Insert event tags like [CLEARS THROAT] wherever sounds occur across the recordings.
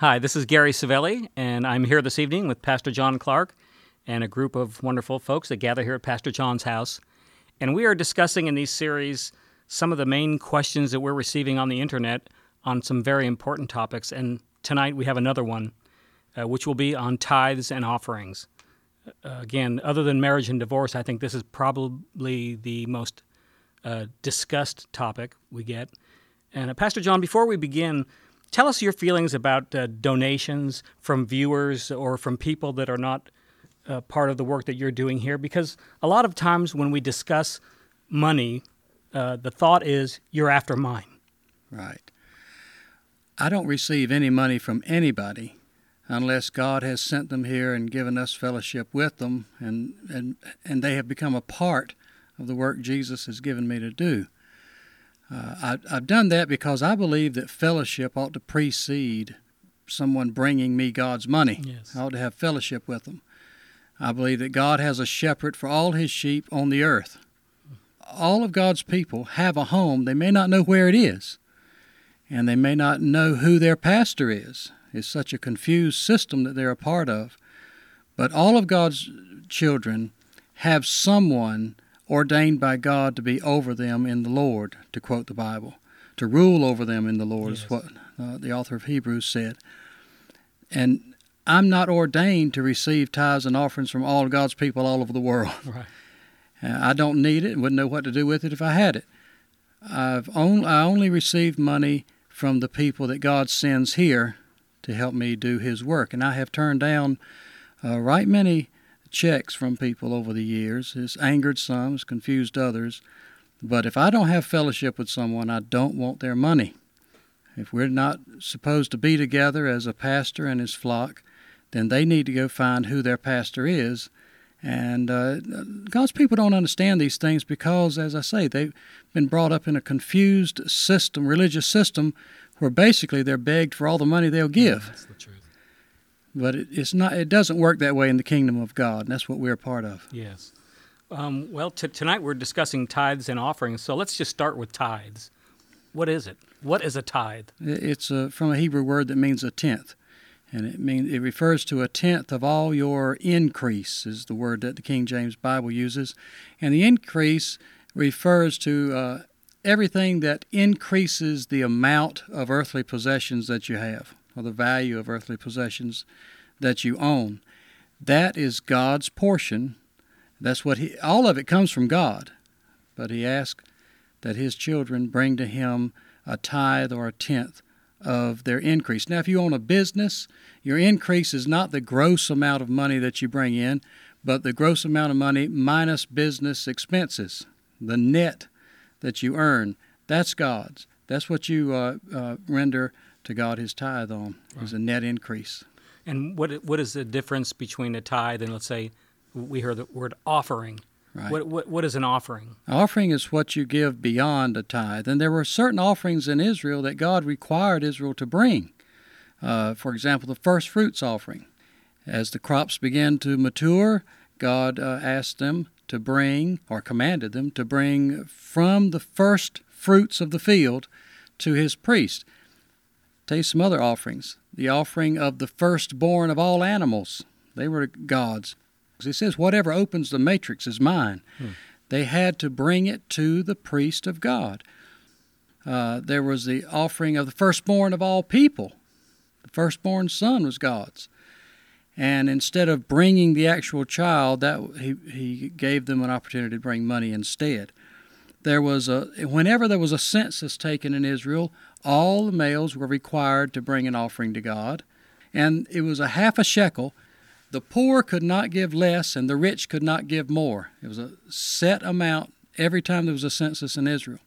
Hi, this is Gary Savelli, and I'm here this evening with Pastor John Clark and a group of wonderful folks that gather here at Pastor John's house. And we are discussing in these series some of the main questions that we're receiving on the internet on some very important topics. And tonight we have another one, uh, which will be on tithes and offerings. Uh, again, other than marriage and divorce, I think this is probably the most uh, discussed topic we get. And uh, Pastor John, before we begin, Tell us your feelings about uh, donations from viewers or from people that are not uh, part of the work that you're doing here, because a lot of times when we discuss money, uh, the thought is you're after mine. Right. I don't receive any money from anybody unless God has sent them here and given us fellowship with them, and, and, and they have become a part of the work Jesus has given me to do. Uh, I, I've done that because I believe that fellowship ought to precede someone bringing me God's money. Yes. I ought to have fellowship with them. I believe that God has a shepherd for all his sheep on the earth. All of God's people have a home. They may not know where it is, and they may not know who their pastor is. It's such a confused system that they're a part of. But all of God's children have someone ordained by God to be over them in the Lord, to quote the Bible, to rule over them in the Lord, yes. is what uh, the author of Hebrews said. And I'm not ordained to receive tithes and offerings from all God's people all over the world. [LAUGHS] Right. Uh, I don't need it and wouldn't know what to do with it if I had it. I've only, I only receive money from the people that God sends here to help me do His work, and I have turned down uh, right many checks from people over the years. It's angered some, it's confused others. But if I don't have fellowship with someone, I don't want their money. If we're not supposed to be together as a pastor and his flock, then they need to go find who their pastor is. And uh, God's people don't understand these things because, as I say, they've been brought up in a confused system, religious system, where basically they're begged for all the money they'll give. Truth. But it, it's not. It doesn't work that way in the kingdom of God. And that's what we're a part of. Yes. Um, well, t- tonight we're discussing tithes and offerings. So let's just start with tithes. What is it? What is a tithe? It's a, from a Hebrew word that means a tenth, and it means it refers to a tenth of all your increase. Is the word that the King James Bible uses, and the increase refers to uh, everything that increases the amount of earthly possessions that you have or the value of earthly possessions that you own. That is God's portion. That's what he all of it comes from God. But he asks that his children bring to him a tithe or a tenth of their increase. Now if you own a business, your increase is not the gross amount of money that you bring in, but the gross amount of money minus business expenses, the net that you earn. That's God's. That's what you uh, uh, render to God his tithe on right. is a net increase. And what what is the difference between a tithe and let's say we hear the word offering? Right. What, what what is an offering? Offering is what you give beyond a tithe, and there were certain offerings in Israel that God required Israel to bring. Uh, for example, the first fruits offering. As the crops began to mature, God uh, asked them to bring, or commanded them to bring from the first fruits of the field to his priest. Tell you some other offerings. The offering of the firstborn of all animals. They were God's. He says, whatever opens the matrix is mine. Hmm. They had to bring it to the priest of God. Uh, there was the offering of the firstborn of all people. The firstborn son was God's. And instead of bringing the actual child, that he, he gave them an opportunity to bring money instead. There was a whenever there was a census taken in Israel, all the males were required to bring an offering to God, and it was a half a shekel. The poor could not give less, and the rich could not give more. It was a set amount every time there was a census in Israel.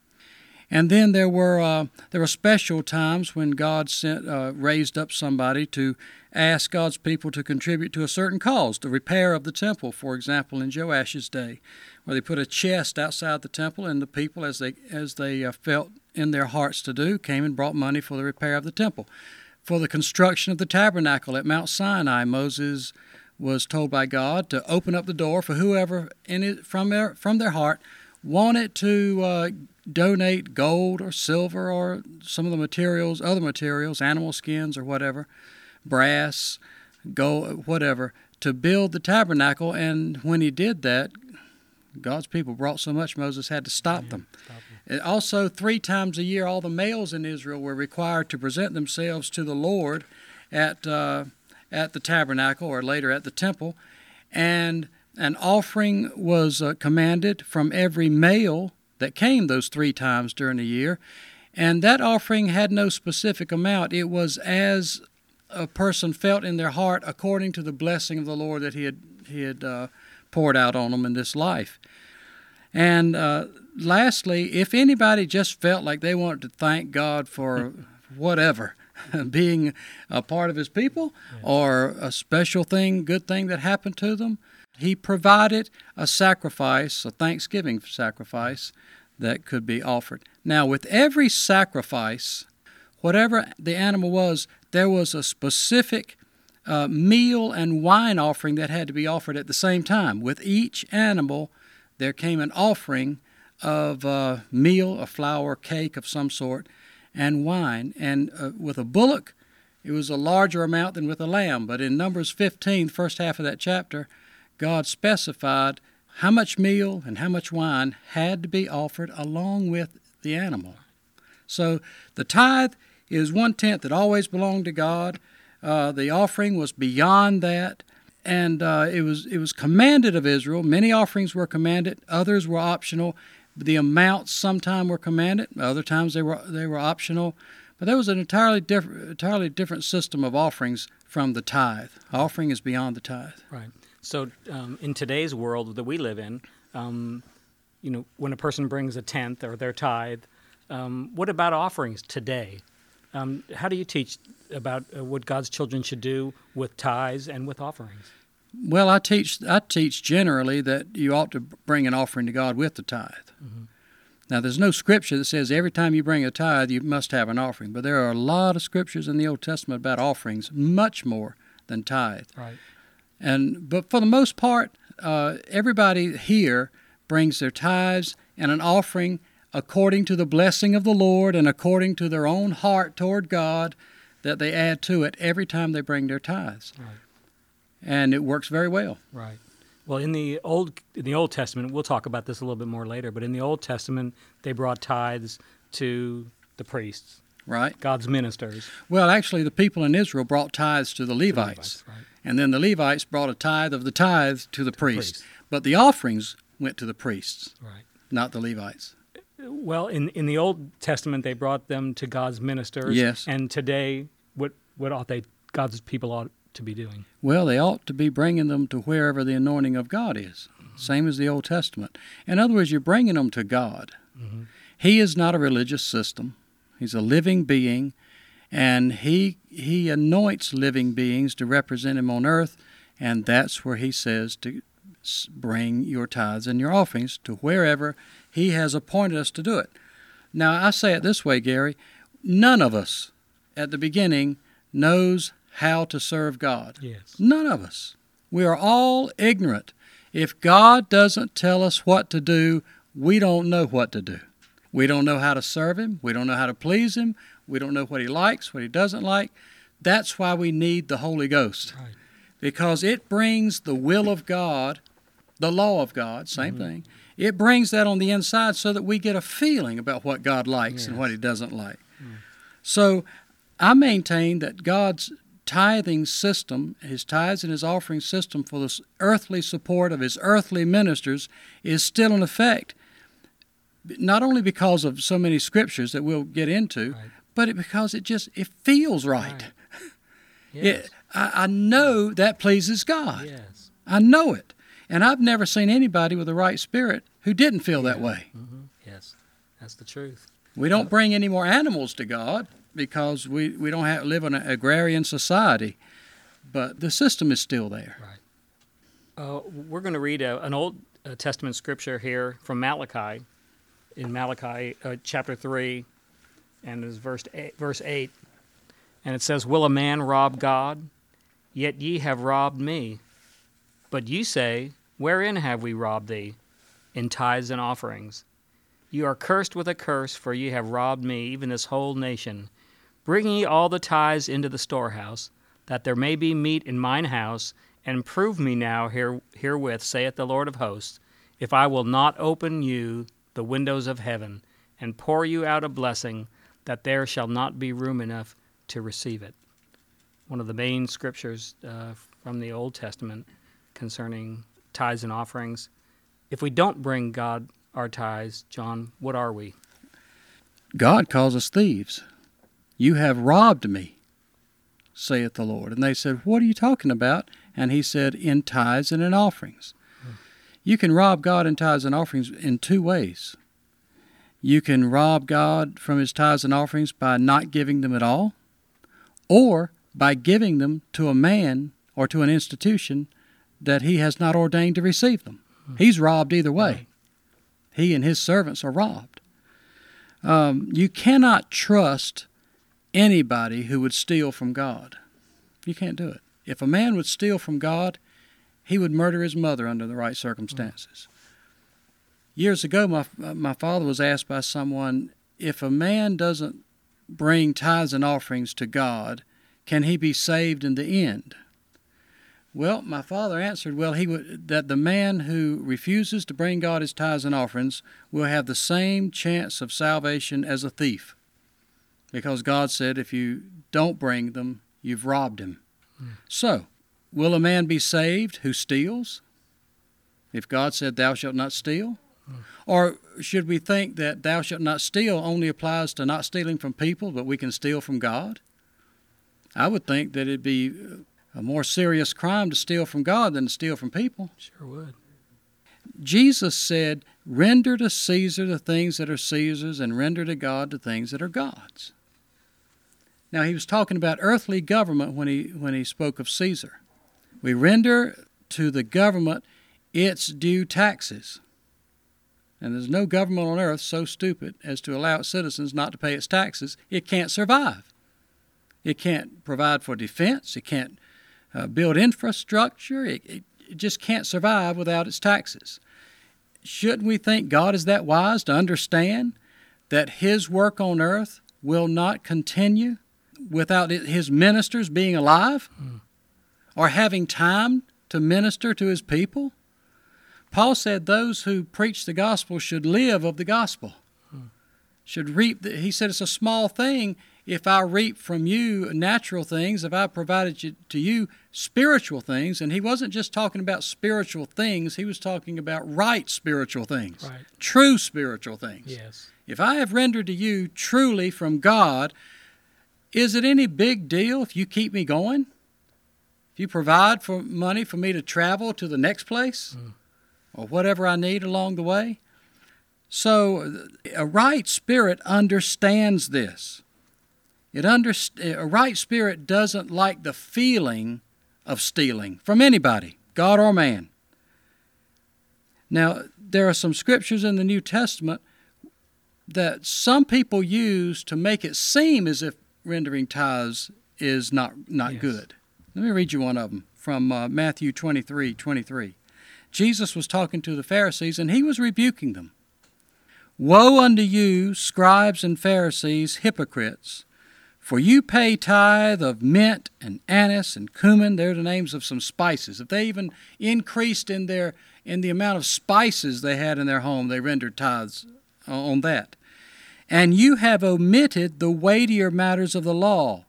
And then there were uh, there were special times when God sent uh, raised up somebody to ask God's people to contribute to a certain cause, the repair of the temple, for example, in Joash's day, where they put a chest outside the temple, and the people, as they as they uh, felt in their hearts to do, came and brought money for the repair of the temple. For the construction of the tabernacle at Mount Sinai, Moses was told by God to open up the door for whoever in it, from their from their heart wanted to uh, donate gold or silver or some of the materials, other materials, animal skins or whatever, brass, gold, whatever, to build the tabernacle. And when he did that, God's people brought so much Moses had to stop yeah, them. Stop them. Also, three times a year, all the males in Israel were required to present themselves to the Lord at uh, at the tabernacle or later at the temple, and an offering was uh, commanded from every male that came those three times during the year, and that offering had no specific amount. It was as a person felt in their heart according to the blessing of the Lord that He had He had uh, poured out on them in this life. And uh, lastly, if anybody just felt like they wanted to thank God for [LAUGHS] whatever, [LAUGHS] being a part of His people or a special thing, good thing that happened to them, He provided a sacrifice, a thanksgiving sacrifice that could be offered. Now, with every sacrifice, whatever the animal was, there was a specific uh, meal and wine offering that had to be offered at the same time. With each animal, there came an offering of uh, meal, a flour, cake of some sort, and wine. And uh, with a bullock, it was a larger amount than with a lamb. But in Numbers 15, first half of that chapter, God specified how much meal and how much wine had to be offered along with the animal. So the tithe is one tenth that always belonged to God. Uh, the offering was beyond that, and uh, it was it was commanded of Israel. Many offerings were commanded, others were optional. The amounts sometimes were commanded, other times they were they were optional. But there was an entirely different entirely different system of offerings from the tithe. Offering is beyond the tithe. Right. So um, in today's world that we live in, um, you know, when a person brings a tenth or their tithe, um, what about offerings today? Um, how do you teach about uh, what God's children should do with tithes and with offerings? Well, I teach I teach generally that you ought to bring an offering to God with the tithe. Mm-hmm. Now, there's no scripture that says every time you bring a tithe you must have an offering, but there are a lot of scriptures in the Old Testament about offerings, much more than tithe. Right. And but for the most part, uh, everybody here brings their tithes and an offering according to the blessing of the Lord and according to their own heart toward God that they add to it every time they bring their tithes. Right. And it works very well. Right. Well, in the old in the Old Testament, we'll talk about this a little bit more later, but in the Old Testament, they brought tithes to the priests. Right. God's ministers. Well, actually, the people in Israel brought tithes to the Levites. The Levites right. And then the Levites brought a tithe of the tithe to the, to priests. the. But the offerings went to the priests, right. not the Levites. Well, in in the Old Testament, they brought them to God's ministers. Yes. And today, what what ought they God's people ought to be doing? Well, they ought to be bringing them to wherever the anointing of God is. Mm-hmm. Same as the Old Testament. In other words, you're bringing them to God. Mm-hmm. He is not a religious system. He's a living being, and he he anoints living beings to represent him on earth, and that's where he says to bring your tithes and your offerings to wherever he has appointed us to do it. Now, I say it this way, Gary none of us at the beginning knows how to serve God. Yes. None of us. We are all ignorant. If God doesn't tell us what to do, we don't know what to do. We don't know how to serve Him. We don't know how to please Him. We don't know what He likes, what He doesn't like. That's why we need the Holy Ghost. Right. Because it brings the will of God, the law of God, same mm-hmm. thing, it brings that on the inside so that we get a feeling about what God likes yes. and what He doesn't like. Mm. So I maintain that God's tithing system, His tithes and His offering system for the earthly support of His earthly ministers, is still in effect. Not only because of so many scriptures that we'll get into, right. But it, because it just it feels right. right. [LAUGHS] Yes. It, I, I know that pleases God. Yes. I know it. And I've never seen anybody with the right spirit who didn't feel yeah. that way. Mm-hmm. Yes, that's the truth. We don't bring any more animals to God because we, we don't have, live in an agrarian society, but the system is still there. Right. Uh, we're going to read a, an Old uh, Testament scripture here from Malachi, in Malachi uh, chapter 3, and it's verse eight, verse 8. And it says, Will a man rob God? Yet ye have robbed me. But you say, Wherein have we robbed thee? In tithes and offerings. You are cursed with a curse, for ye have robbed me, even this whole nation. Bring ye all the tithes into the storehouse, that there may be meat in mine house, and prove me now here, herewith, saith the Lord of hosts, if I will not open you the windows of heaven, and pour you out a blessing, that there shall not be room enough to receive it. One of the main scriptures uh, from the Old Testament concerning tithes and offerings. If we don't bring God our tithes, John, what are we? God calls us thieves. You have robbed me, saith the Lord. And they said, What are you talking about? And he said, In tithes and in offerings. Hmm. You can rob God in tithes and offerings in two ways. You can rob God from his tithes and offerings by not giving them at all, or by giving them to a man or to an institution that he has not ordained to receive them. He's robbed either way. He and his servants are robbed. Um, you cannot trust anybody who would steal from God. You can't do it. If a man would steal from God, he would murder his mother under the right circumstances. Years ago, my, my father was asked by someone if a man doesn't bring tithes and offerings to God, can he be saved in the end? Well, my father answered, well, he would, that the man who refuses to bring God his tithes and offerings will have the same chance of salvation as a thief. Because God said, if you don't bring them, you've robbed him. So, will a man be saved who steals? If God said, Thou shalt not steal? Or should we think that thou shalt not steal only applies to not stealing from people, but we can steal from God? I would think that it'd be a more serious crime to steal from God than to steal from people. Sure would. Jesus said, Render to Caesar the things that are Caesar's, and render to God the things that are God's. Now, he was talking about earthly government when he, when he spoke of Caesar. We render to the government its due taxes. And there's no government on earth so stupid as to allow its citizens not to pay its taxes. It can't survive. It can't provide for defense. It can't uh, build infrastructure. It, it, it just can't survive without its taxes. Shouldn't we think God is that wise to understand that His work on earth will not continue without His ministers being alive mm. or having time to minister to His people? Paul said those who preach the gospel should live of the gospel, mm. should reap. The, he said it's a small thing if I reap from you natural things, if I provided to you spiritual things, and he wasn't just talking about spiritual things, he was talking about right spiritual things, right. true spiritual things. Yes. If I have rendered to you truly from God, is it any big deal if you keep me going? If you provide for money for me to travel to the next place mm. Or whatever I need along the way? So a right spirit understands this. It underst- a right spirit doesn't like the feeling of stealing from anybody, God or man. Now, there are some scriptures in the New Testament that some people use to make it seem as if rendering tithes is not, not yes. good. Let me read you one of them from uh, Matthew 23 23. Jesus was talking to the Pharisees and he was rebuking them. Woe unto you, scribes and Pharisees, hypocrites! For you pay tithe of mint and anise and cumin. They're the names of some spices. If they even increased in their in the amount of spices they had in their home, they rendered tithes on that. And you have omitted the weightier matters of the law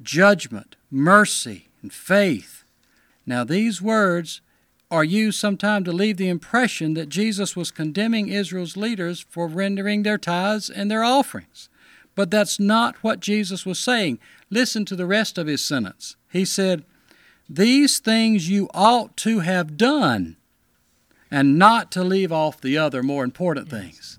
judgment, mercy, and faith. Now, these words are used sometimes to leave the impression that Jesus was condemning Israel's leaders for rendering their tithes and their offerings. But that's not what Jesus was saying. Listen to the rest of his sentence. He said, These things you ought to have done, and not to leave off the other more important yes. things.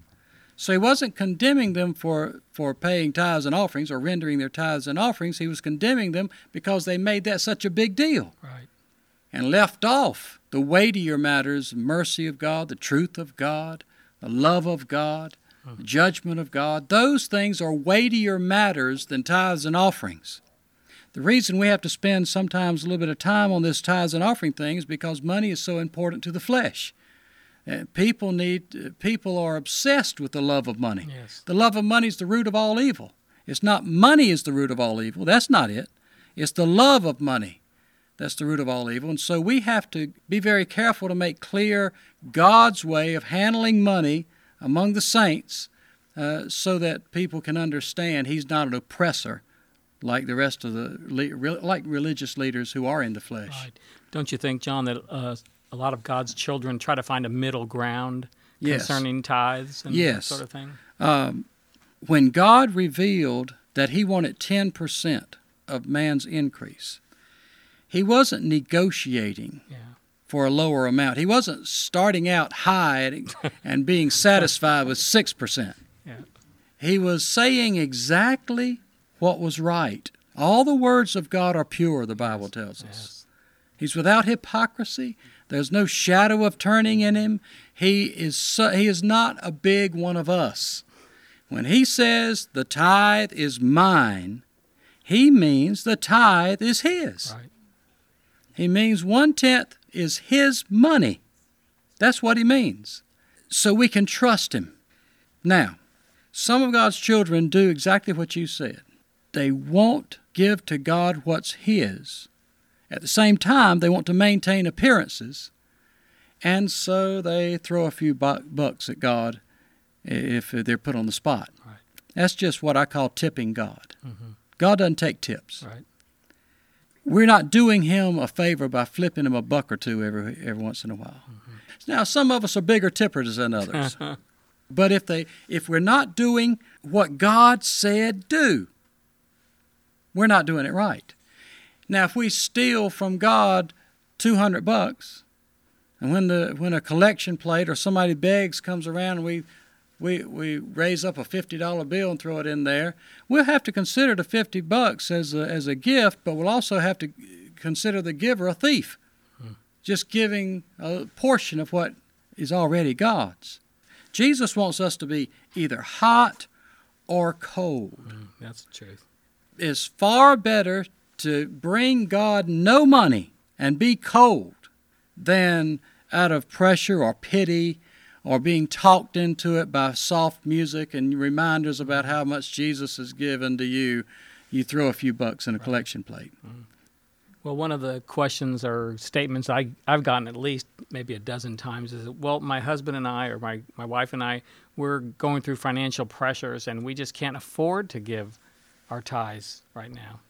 So he wasn't condemning them for, for paying tithes and offerings or rendering their tithes and offerings. He was condemning them because they made that such a big deal. Right. And left off the weightier matters mercy of God, the truth of God, the love of God, the judgment of God. Those things are weightier matters than tithes and offerings. The reason we have to spend sometimes a little bit of time on this tithes and offering thing is because money is so important to the flesh. Uh, people need uh, people are obsessed with the love of money. Yes. The love of money is the root of all evil. It's not money is the root of all evil. That's not it. It's the love of money that's the root of all evil. And so we have to be very careful to make clear God's way of handling money among the saints uh, so that people can understand He's not an oppressor like the rest of the like religious leaders who are in the flesh. Right. Don't you think, John, that uh, a lot of God's children try to find a middle ground yes. concerning tithes and yes. that sort of thing? Um, when God revealed that He wanted ten percent of man's increase, He wasn't negotiating. Yeah for a lower amount. He wasn't starting out high [LAUGHS] and being satisfied with 6%. Yeah. He was saying exactly what was right. All the words of God are pure, the Bible tells us. Yes. He's without hypocrisy. There's no shadow of turning in him. He is so, he is not a big one of us. When he says the tithe is mine, he means the tithe is his. Right. He means one tenth is his money. That's what he means. So we can trust him. Now, some of God's children do exactly what you said. They won't give to God what's his. At the same time, they want to maintain appearances, and so they throw a few bucks at God if they're put on the spot. Right. That's just what I call tipping God. Mm-hmm. God doesn't take tips. Right. We're not doing him a favor by flipping him a buck or two every every once in a while. Mm-hmm. Now, some of us are bigger tippers than others. [LAUGHS] but if they if we're not doing what God said do, we're not doing it right. Now, if we steal from God 200 bucks, and when the when a collection plate or somebody begs comes around and we we we raise up a fifty dollar bill and throw it in there, we'll have to consider the fifty bucks as a, as a gift, but we'll also have to consider the giver a thief, hmm. just giving a portion of what is already God's. Jesus wants us to be either hot or cold. Mm, that's the truth. It's far better to bring God no money and be cold than out of pressure or pity or being talked into it by soft music and reminders about how much Jesus has given to you, you throw a few bucks in a collection plate. Mm-hmm. Well, one of the questions or statements I, I've gotten at least maybe a dozen times is, well, my husband and I, or my, my wife and I, we're going through financial pressures and we just can't afford to give our tithes right now.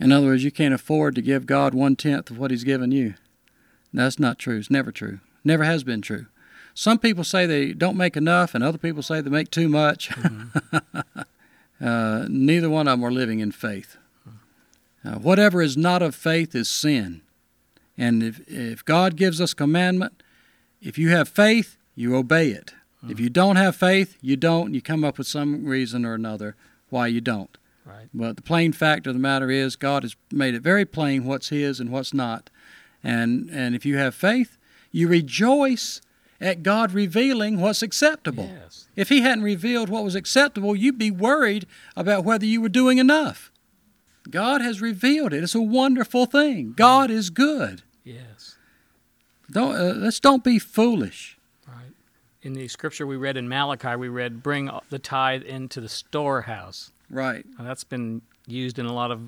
In other words, you can't afford to give God one tenth of what He's given you. That's not true. It's never true. Never has been true. Some people say they don't make enough, and other people say they make too much. [LAUGHS] Mm-hmm. uh, neither one of them are living in faith. Uh, whatever is not of faith is sin. And if, if God gives us commandment, if you have faith, you obey it. Mm-hmm. If you don't have faith, you don't. You come up with some reason or another why you don't. Right. But the plain fact of the matter is, God has made it very plain what's His and what's not. And and if you have faith, you rejoice at God revealing what's acceptable. Yes. If He hadn't revealed what was acceptable, you'd be worried about whether you were doing enough. God has revealed it. It's a wonderful thing. God is good. Yes. Don't uh, let's don't be foolish. Right. In the scripture we read in Malachi, we read, "Bring the tithe into the storehouse." Right. Now, that's been used in a lot of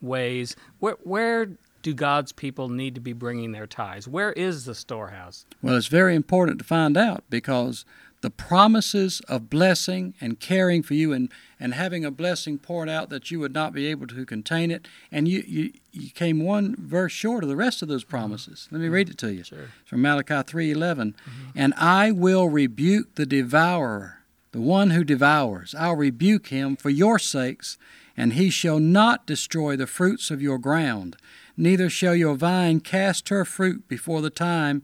ways. Where where do God's people need to be bringing their tithes? Where is the storehouse? Well, it's very important to find out because the promises of blessing and caring for you and, and having a blessing poured out that you would not be able to contain it, and you, you, you came one verse short of the rest of those promises. Let me read it to you. Sure. It's from Malachi 3.11. Mm-hmm. And I will rebuke the devourer, the one who devours. I'll rebuke him for your sakes, and he shall not destroy the fruits of your ground neither shall your vine cast her fruit before the time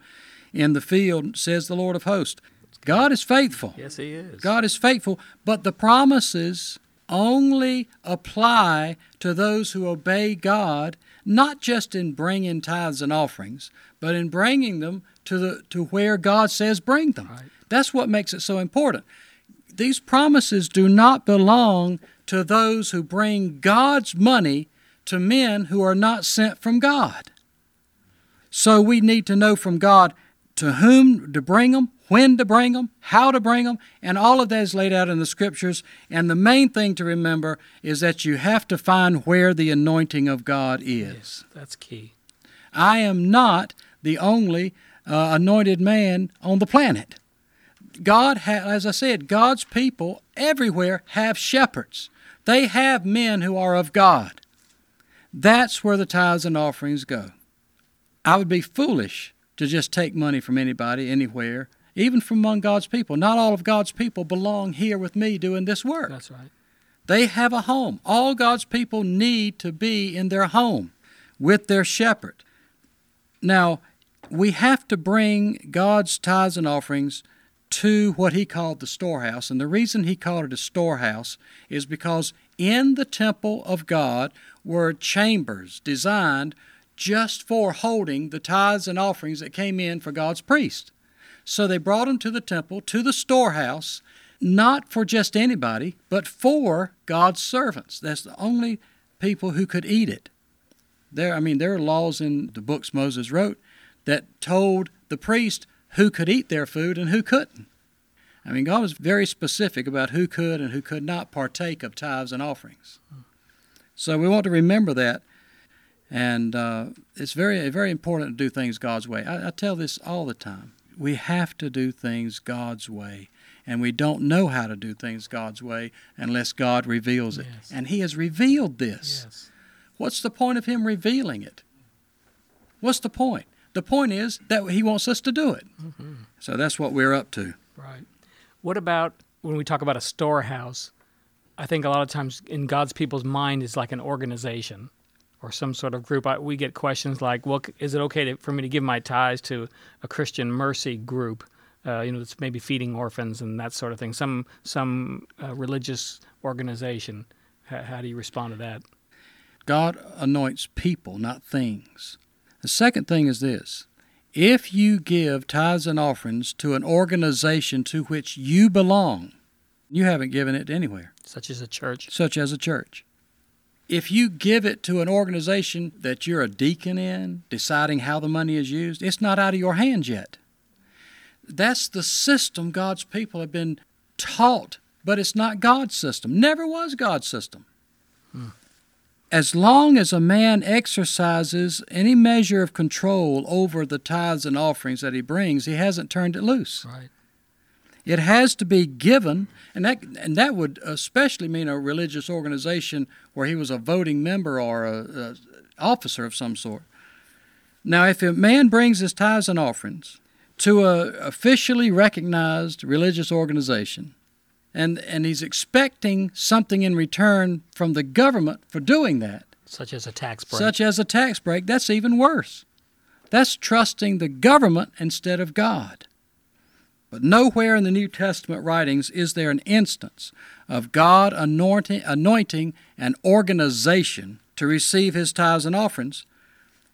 in the field, says the Lord of hosts. God is faithful. Yes, He is. God is faithful, but the promises only apply to those who obey God, not just in bringing tithes and offerings, but in bringing them to the to where God says bring them. Right. That's what makes it so important. These promises do not belong to those who bring God's money to men who are not sent from God. So we need to know from God to whom to bring them, when to bring them, how to bring them, and all of that is laid out in the scriptures. And the main thing to remember is that you have to find where the anointing of God is. Yes, that's key. I am not the only uh, anointed man on the planet. God, ha- as I said, God's people everywhere have shepherds. They have men who are of God. That's where the tithes and offerings go. I would be foolish to just take money from anybody, anywhere, even from among God's people. Not all of God's people belong here with me doing this work. That's right. They have a home. All God's people need to be in their home with their shepherd. Now, we have to bring God's tithes and offerings to what he called the storehouse. And the reason he called it a storehouse is because in the temple of God were chambers designed just for holding the tithes and offerings that came in for God's priests. So they brought them to the temple, to the storehouse, not for just anybody, but for God's servants. That's the only people who could eat it. There, I mean, there are laws in the books Moses wrote that told the priest who could eat their food and who couldn't. I mean, God was very specific about who could and who could not partake of tithes and offerings. So we want to remember that, and uh, it's very, very important to do things God's way. I, I tell this all the time. We have to do things God's way, and we don't know how to do things God's way unless God reveals it. Yes. And He has revealed this. Yes. What's the point of Him revealing it? What's the point? The point is that He wants us to do it. So that's what we're up to. Right. What about when we talk about a storehouse? I think a lot of times in God's people's mind is like an organization or some sort of group. I, we get questions like, "Well, is it okay to, for me to give my tithes to a Christian mercy group? Uh, you know, that's maybe feeding orphans and that sort of thing. Some some uh, religious organization. H- how do you respond to that? God anoints people, not things. The second thing is this if you give tithes and offerings to an organization to which you belong, you haven't given it anywhere, Such as a church. such as a church. If you give it to an organization that you're a deacon in, deciding how the money is used, it's not out of your hands yet. That's the system God's people have been taught, but it's not God's system. Never was God's system. As long as a man exercises any measure of control over the tithes and offerings that he brings, he hasn't turned it loose. Right. It has to be given, and that and that would especially mean a religious organization where he was a voting member or a, a officer of some sort. Now, if a man brings his tithes and offerings to a officially recognized religious organization, and and he's expecting something in return from the government for doing that, Such as a tax break. such as a tax break, that's even worse. That's trusting the government instead of God. But nowhere in the New Testament writings is there an instance of God anointing, anointing an organization to receive his tithes and offerings.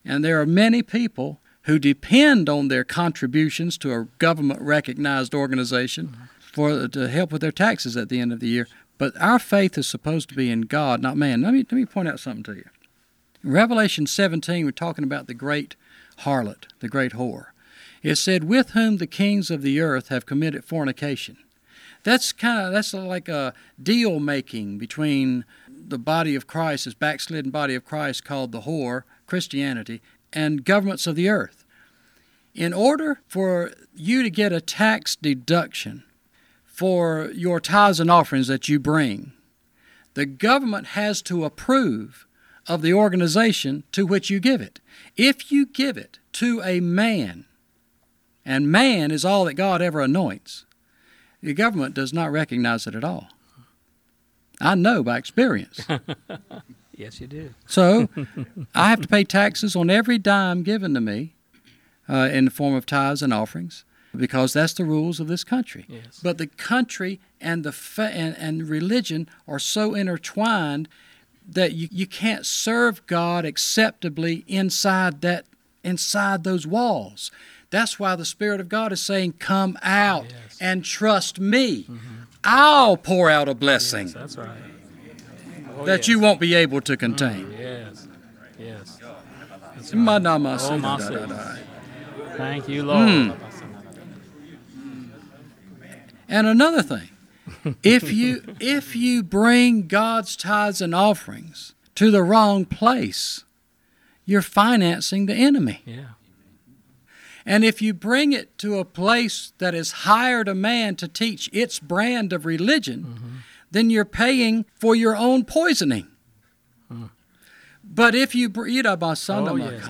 And there are many people who depend on their contributions to a government recognized organization mm-hmm. For to help with their taxes at the end of the year. But our faith is supposed to be in God, not man. Let me let me point out something to you. In Revelation 17, we're talking about the great harlot, the great whore. It said, "With whom the kings of the earth have committed fornication." That's kind of that's like a deal making between the body of Christ, this backslidden body of Christ called the whore, Christianity, and governments of the earth. In order for you to get a tax deduction for your tithes and offerings that you bring, the government has to approve of the organization to which you give it. If you give it to a man, and man is all that God ever anoints, the government does not recognize it at all. I know by experience. [LAUGHS] yes, you do. So I have to pay taxes on every dime given to me uh, in the form of tithes and offerings because that's the rules of this country. Yes. But the country and the fa- and, and religion are so intertwined that you, you can't serve God acceptably inside that inside those walls. That's why the Spirit of God is saying, "Come out Yes. and trust me. I'll pour out a blessing Yes, that's right. Oh, that yes. you won't be able to contain." Yes. Yes. Madama Oh. Thank you, Lord. Hmm. And another thing, if you if you bring God's tithes and offerings to the wrong place, you're financing the enemy. Yeah. And if you bring it to a place that has hired a man to teach its brand of religion, mm-hmm. then you're paying for your own poisoning. Mm. But if you you know, my son, oh, yes,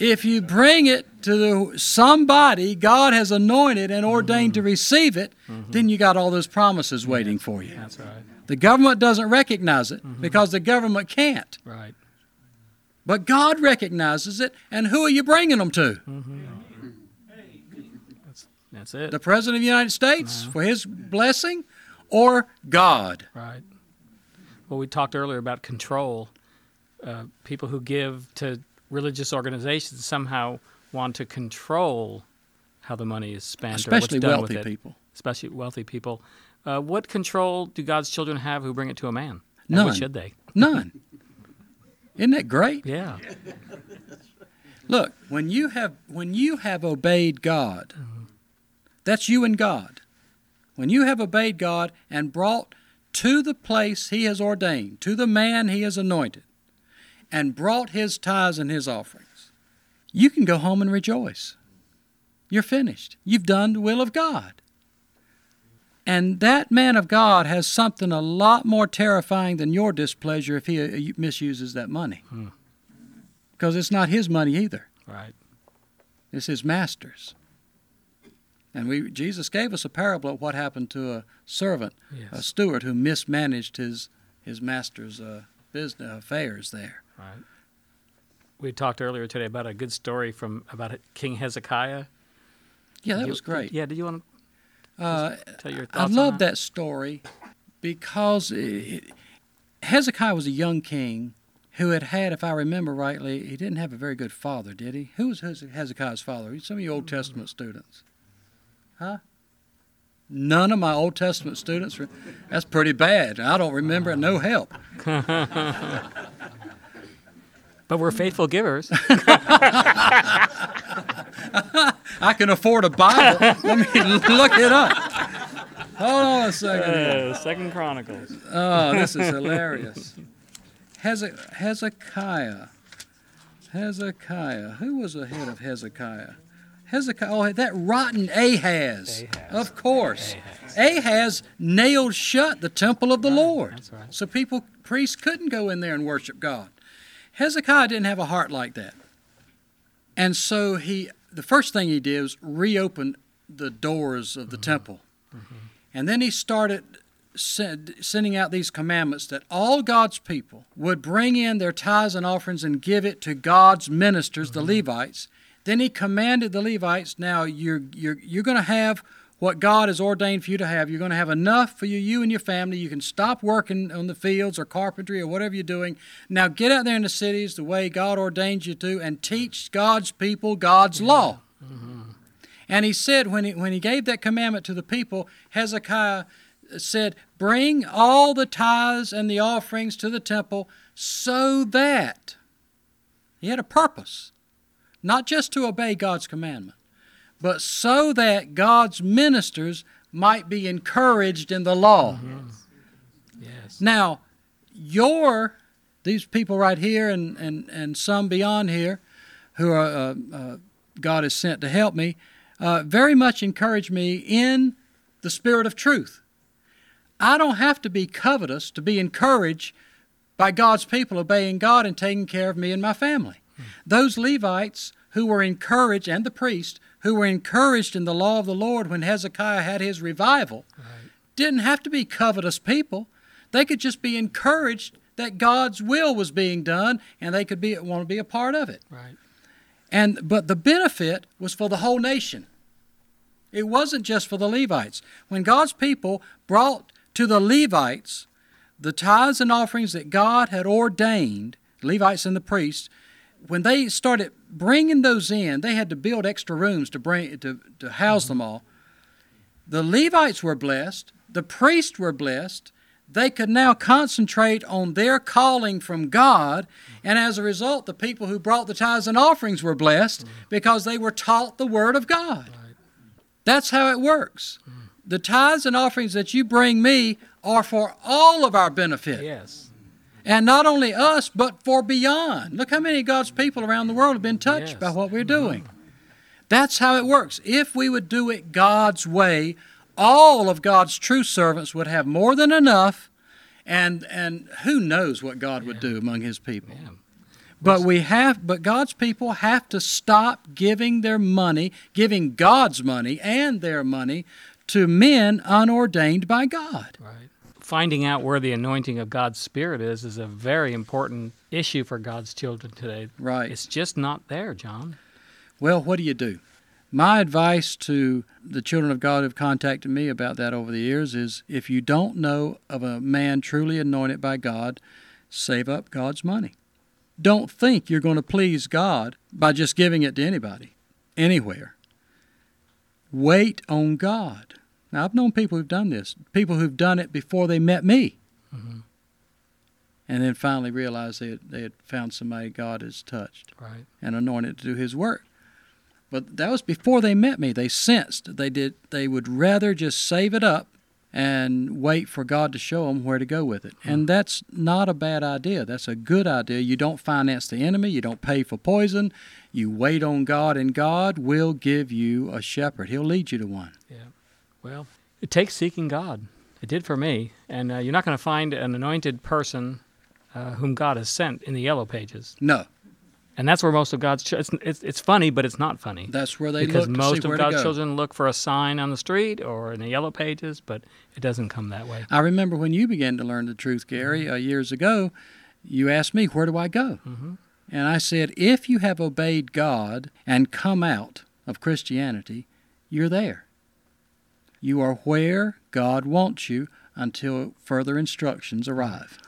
if you bring it to the, somebody God has anointed and ordained mm-hmm. to receive it, mm-hmm. then you got all those promises waiting for you. That's right. The government doesn't recognize it mm-hmm. because the government can't. Right. But God recognizes it, and who are you bringing them to? Mm-hmm. That's, that's, it. The President of the United States uh-huh. for his blessing, or God? Right. Well, we talked earlier about control. Uh, people who give to religious organizations somehow want to control how the money is spent especially or what's done wealthy with it. people. Especially wealthy people. Uh, what control do God's children have who bring it to a man? And None. should they? None. Isn't that great? Yeah. Look, when you have when you have obeyed God, mm-hmm. that's you and God. When you have obeyed God and brought to the place He has ordained, to the man He has anointed, and brought his tithes and his offerings, you can go home and rejoice. You're finished. You've done the will of God. And that man of God has something a lot more terrifying than your displeasure if he uh, misuses that money. Hmm. Because it's not his money either. Right. It's his master's. And we Jesus gave us a parable of what happened to a servant, yes. a steward who mismanaged his his master's uh, business affairs there. Right. We talked earlier today about a good story from about King Hezekiah. Yeah, that you, was great. Yeah, did you want to uh, tell your thoughts? I love that? that? story because it, Hezekiah was a young king who had had, if I remember rightly, he didn't have a very good father, did he? Who was Hezekiah's father? Some of you Old Testament students, huh? None of my Old Testament students. That's pretty bad. I don't remember. No help. [LAUGHS] But we're faithful givers. [LAUGHS] I can afford a Bible. Let me [LAUGHS] look it up. Hold on a second. Uh, second Chronicles. Oh, this is [LAUGHS] hilarious. Hezekiah. Hezekiah. Who was the head of Hezekiah? Hezekiah. Oh, that rotten Ahaz. Ahaz. Of course. Ahaz. Ahaz nailed shut the temple of the right. Lord. Right. So people, priests couldn't go in there and worship God. Hezekiah didn't have a heart like that. And so he, the first thing he did was reopen the doors of the mm-hmm. temple. Mm-hmm. And then he started send, sending out these commandments that all God's people would bring in their tithes and offerings and give it to God's ministers, mm-hmm. the Levites. Then he commanded the Levites, now you're, you're, you're going to have what God has ordained for you to have. You're going to have enough for you, you and your family. You can stop working on the fields or carpentry or whatever you're doing. Now get out there in the cities the way God ordains you to and teach God's people God's law. Mm-hmm. And he said, when he, when he gave that commandment to the people, Hezekiah said, Bring all the tithes and the offerings to the temple so that he had a purpose, not just to obey God's commandment but so that God's ministers might be encouraged in the law. Mm-hmm. Yes. Now, your these people right here and, and, and some beyond here who are uh, uh, God has sent to help me uh, very much encourage me in the spirit of truth. I don't have to be covetous to be encouraged by God's people obeying God and taking care of me and my family. Mm-hmm. Those Levites who were encouraged, and the priest, who were encouraged in the law of the Lord when Hezekiah had his revival, right. didn't have to be covetous people. They could just be encouraged that God's will was being done and they could be want to be a part of it. Right. And but the benefit was for the whole nation. It wasn't just for the Levites. When God's people brought to the Levites the tithes and offerings that God had ordained, Levites and the priests, when they started bringing those in, they had to build extra rooms to bring to, to house them all. The Levites were blessed, the priests were blessed. They could now concentrate on their calling from God, and as a result, the people who brought the tithes and offerings were blessed because they were taught the Word of God. That's how it works. Mm. the tithes and offerings that you bring me are for all of our benefit. Yes. And not only us, but for beyond. Look how many of God's people around the world have been touched Yes. by what we're doing. That's how it works. If we would do it God's way, all of God's true servants would have more than enough, and and who knows what God would do among His people. Yeah. But we have, but God's people have to stop giving their money, giving God's money and their money to men unordained by God. Right. Finding out where the anointing of God's Spirit is is a very important issue for God's children today. Right. It's just not there, John. Well, what do you do? My advice to the children of God who've contacted me about that over the years is if you don't know of a man truly anointed by God, save up God's money. Don't think you're going to please God by just giving it to anybody, anywhere. Wait on God. Now, I've known people who've done this, people who've done it before they met me, mm-hmm. and then finally realized they had, they had found somebody God has touched Right. and anointed to do his work. But that was before they met me. They sensed they did they would rather just save it up and wait for God to show them where to go with it. And that's not a bad idea. That's a good idea. You don't finance the enemy, you don't pay for poison. You wait on God and God will give you a shepherd. He'll lead you to one. Yeah. Well, it takes seeking God. It did for me. And uh, you're not going to find an anointed person uh, whom God has sent in the yellow pages. No, And that's where most of God's ch- it's, it's it's funny, but it's not funny. that's where they because look to most of God's go. children look for a sign on the street or in the yellow pages, but it doesn't come that way. I remember when you began to learn the truth, Gary, uh, years ago, you asked me, Where do I go? Mhm. And I said, If you have obeyed God and come out of Christianity, you're there. You are where God wants you until further instructions arrive.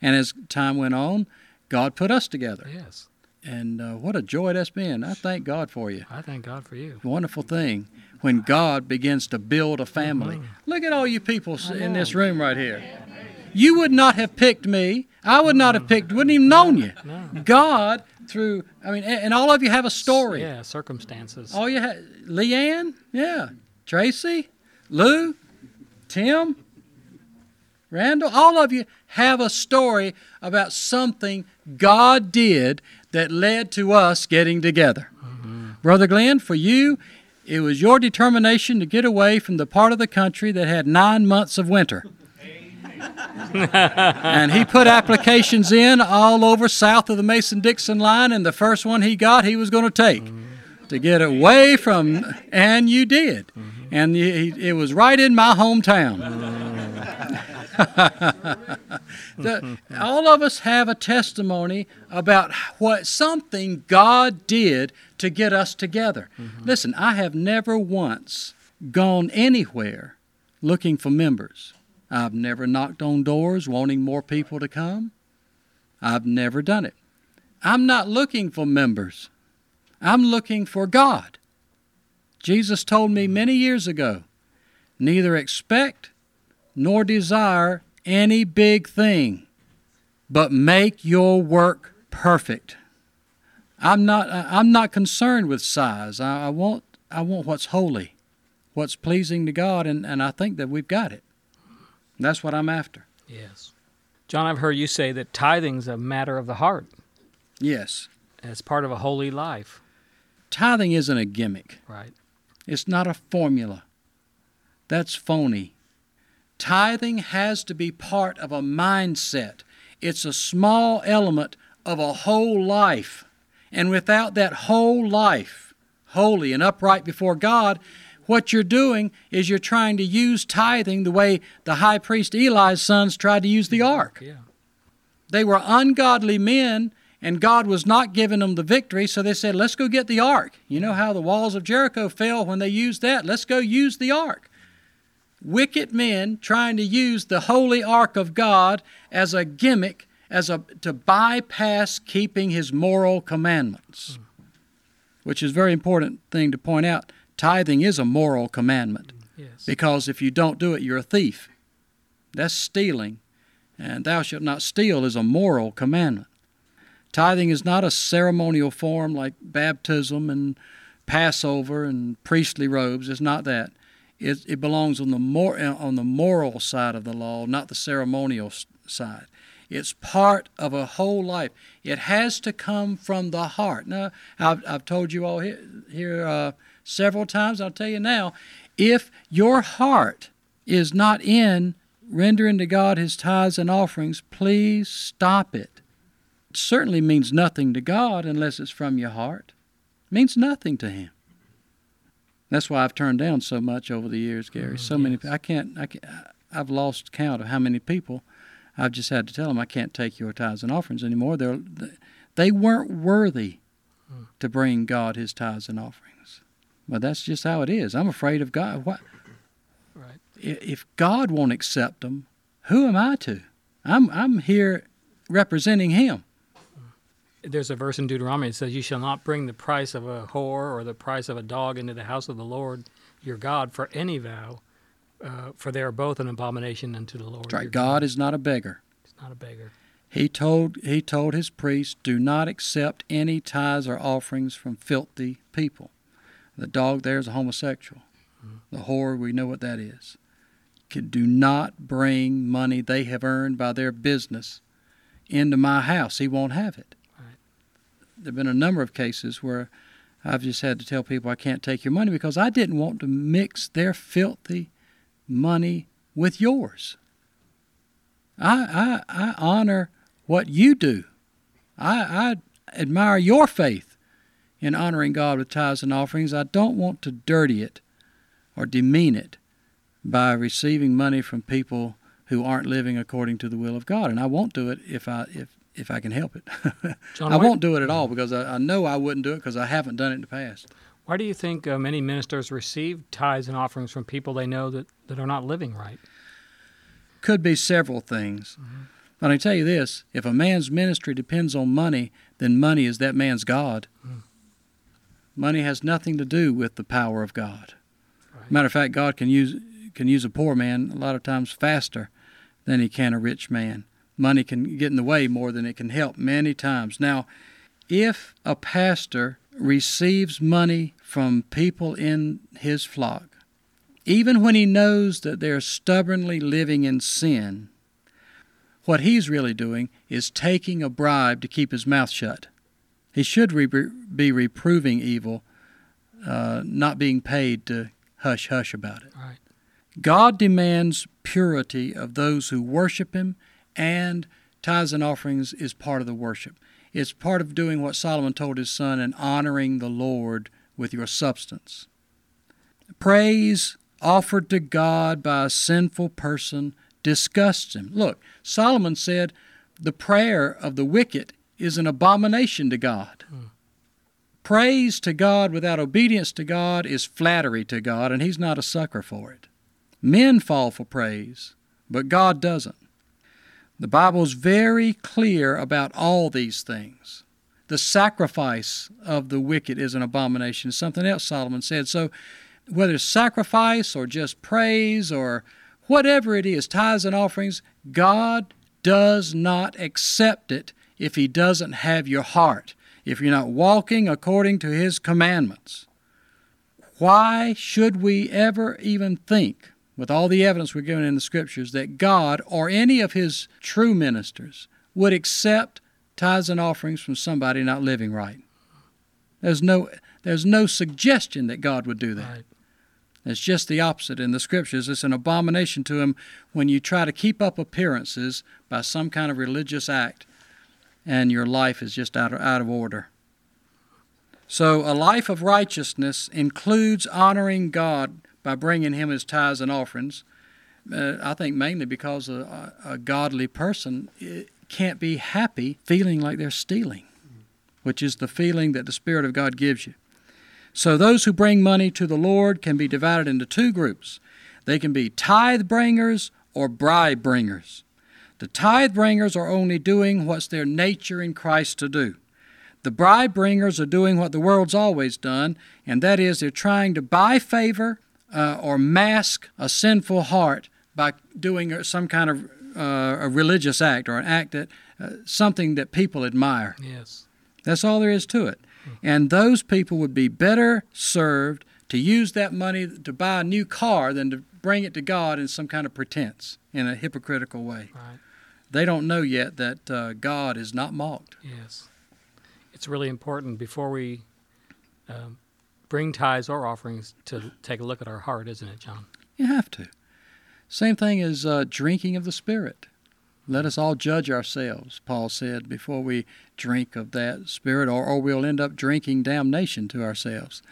And as time went on, God put us together. Yes. And uh, what a joy that's been. I thank God for you. I thank God for you. Wonderful thing when God begins to build a family. Look at all you people in this room right here. You would not have picked me. I would not have picked, wouldn't even known you. No. God, through, I mean, and all of you have a story. Yeah, circumstances. All you have, Leanne, yeah, Tracy, Lou, Tim, Randall, all of you have a story about something God did that led to us getting together. Brother Glenn, for you, it was your determination to get away from the part of the country that had nine months of winter. [LAUGHS] and he put applications in all over south of the Mason Dixon line, and the first one he got, he was going to take to get away from, and you did. And it was right in my hometown. [LAUGHS] The- all of us have a testimony about what something God did to get us together. Mm-hmm. Listen, I have never once gone anywhere looking for members. I've never knocked on doors wanting more people to come. I've never done it. I'm not looking for members. I'm looking for God. Jesus told me many years ago neither expect nor desire any big thing, but make your work perfect. I'm not, I'm not concerned with size. I, I, want, I want what's holy, what's pleasing to God, and, and I think that we've got it. That's what I'm after. Yes. John, I've heard you say that tithing's a matter of the heart. Yes. It's part of a holy life. Tithing isn't a gimmick. Right. It's not a formula. That's phony. Tithing has to be part of a mindset. It's a small element of a whole life. And without that whole life, holy and upright before God, what you're doing is you're trying to use tithing the way the high priest Eli's sons tried to use the ark. Yeah. They were ungodly men, and God was not giving them the victory, so they said, Let's go get the ark. You know how the walls of Jericho fell when they used that? Let's go use the ark. Wicked men trying to use the holy ark of God as a gimmick, as a to bypass keeping his moral commandments. Which is a very important thing to point out. Tithing is a moral commandment Yes. because if you don't do it, you're a thief. That's stealing. And thou shalt not steal is a moral commandment. Tithing is not a ceremonial form like baptism and Passover and priestly robes. It's not that. it, it belongs on the mor- on the moral side of the law, not the ceremonial side. It's part of a whole life. It has to come from the heart. Now, I've, I've told you all here, here uh, several times. I'll tell you now. If your heart is not in rendering to God His tithes and offerings, please stop it. It certainly means nothing to God unless it's from your heart. It means nothing to Him. That's why I've turned down so much over the years, Gary. Mm, so yes. many. I can't. I can't. I've lost count of how many people I've just had to tell them I can't take your tithes and offerings anymore. They're, they weren't worthy hmm. to bring God His tithes and offerings. But that's just how it is. I'm afraid of God. What? Right. If God won't accept them, who am I to? I'm I'm here representing Him there's a verse in Deuteronomy that says, "You shall not bring the price of a whore or the price of a dog into the house of the Lord your God for any vow, uh, for they are both an abomination unto the Lord." That's right. God, God is not a beggar. He's not a beggar. He told he told his priests, "Do not accept any tithes or offerings from filthy people." The dog there is a homosexual. Mm-hmm. The whore, we know what that is. Can do not bring money they have earned by their business into my house. He won't have it there have been a number of cases where I've just had to tell people I can't take your money because I didn't want to mix their filthy money with yours. I, I, I honor what you do. I, I admire your faith in honoring God with tithes and offerings. I don't want to dirty it or demean it by receiving money from people who aren't living according to the will of God. And I won't do it if I if if I can help it. [LAUGHS] John, I won't do it at all because I, I know I wouldn't do it because I haven't done it in the past. Why do you think uh, many ministers receive tithes and offerings from people they know that, that are not living right? Could be several things. Mm-hmm. But I tell you this if a man's ministry depends on money, then money is that man's God. Mm. Money has nothing to do with the power of God. Right. Matter of fact, God can use can use a poor man a lot of times faster than he can a rich man money can get in the way more than it can help many times. Now, if a pastor receives money from people in his flock, even when he knows that they're stubbornly living in sin, what he's really doing is taking a bribe to keep his mouth shut. He should re- be reproving evil, uh, not being paid to hush hush about it. Right. God demands purity of those who worship Him and tithes and offerings is part of the worship. It's part of doing what Solomon told his son and honoring the Lord with your substance. Praise offered to God by a sinful person disgusts him. Look, Solomon said the prayer of the wicked is an abomination to God. Hmm. Praise to God without obedience to God is flattery to God, and He's not a sucker for it. Men fall for praise, but God doesn't. The Bible is very clear about all these things. The sacrifice of the wicked is an abomination, something else Solomon said. So, whether it's sacrifice or just praise or whatever it is, tithes and offerings, God does not accept it if He doesn't have your heart, if you're not walking according to His commandments. Why should we ever even think with all the evidence we're given in the scriptures, that God or any of his true ministers would accept tithes and offerings from somebody not living right. There's no, there's no suggestion that God would do that. Right. It's just the opposite in the scriptures. It's an abomination to him when you try to keep up appearances by some kind of religious act and your life is just out of, out of order. So, a life of righteousness includes honoring God by bringing him his tithes and offerings. Uh, I think mainly because a, a, godly person can't be happy feeling like they're stealing, which is the feeling that the Spirit of God gives you. So those who bring money to the Lord can be divided into two groups. They can be tithe bringers or bribe bringers. The tithe bringers are only doing what's their nature in Christ to do. The bribe bringers are doing what the world's always done, and that is they're trying to buy favor uh, or mask a sinful heart by doing some kind of uh, a religious act or an act that uh, something that people admire. Yes. That's all there is to it. And those people would be better served to use that money to buy a new car than to bring it to God in some kind of pretense, in a hypocritical way. Right. They don't know yet that uh, God is not mocked. Yes. It's really important before we um, bring tithes or offerings to take a look at our heart, isn't it, John? You have to. Same thing as uh, drinking of the Spirit. Let us all judge ourselves, Paul said, before we drink of that Spirit, or, or we'll end up drinking damnation to ourselves.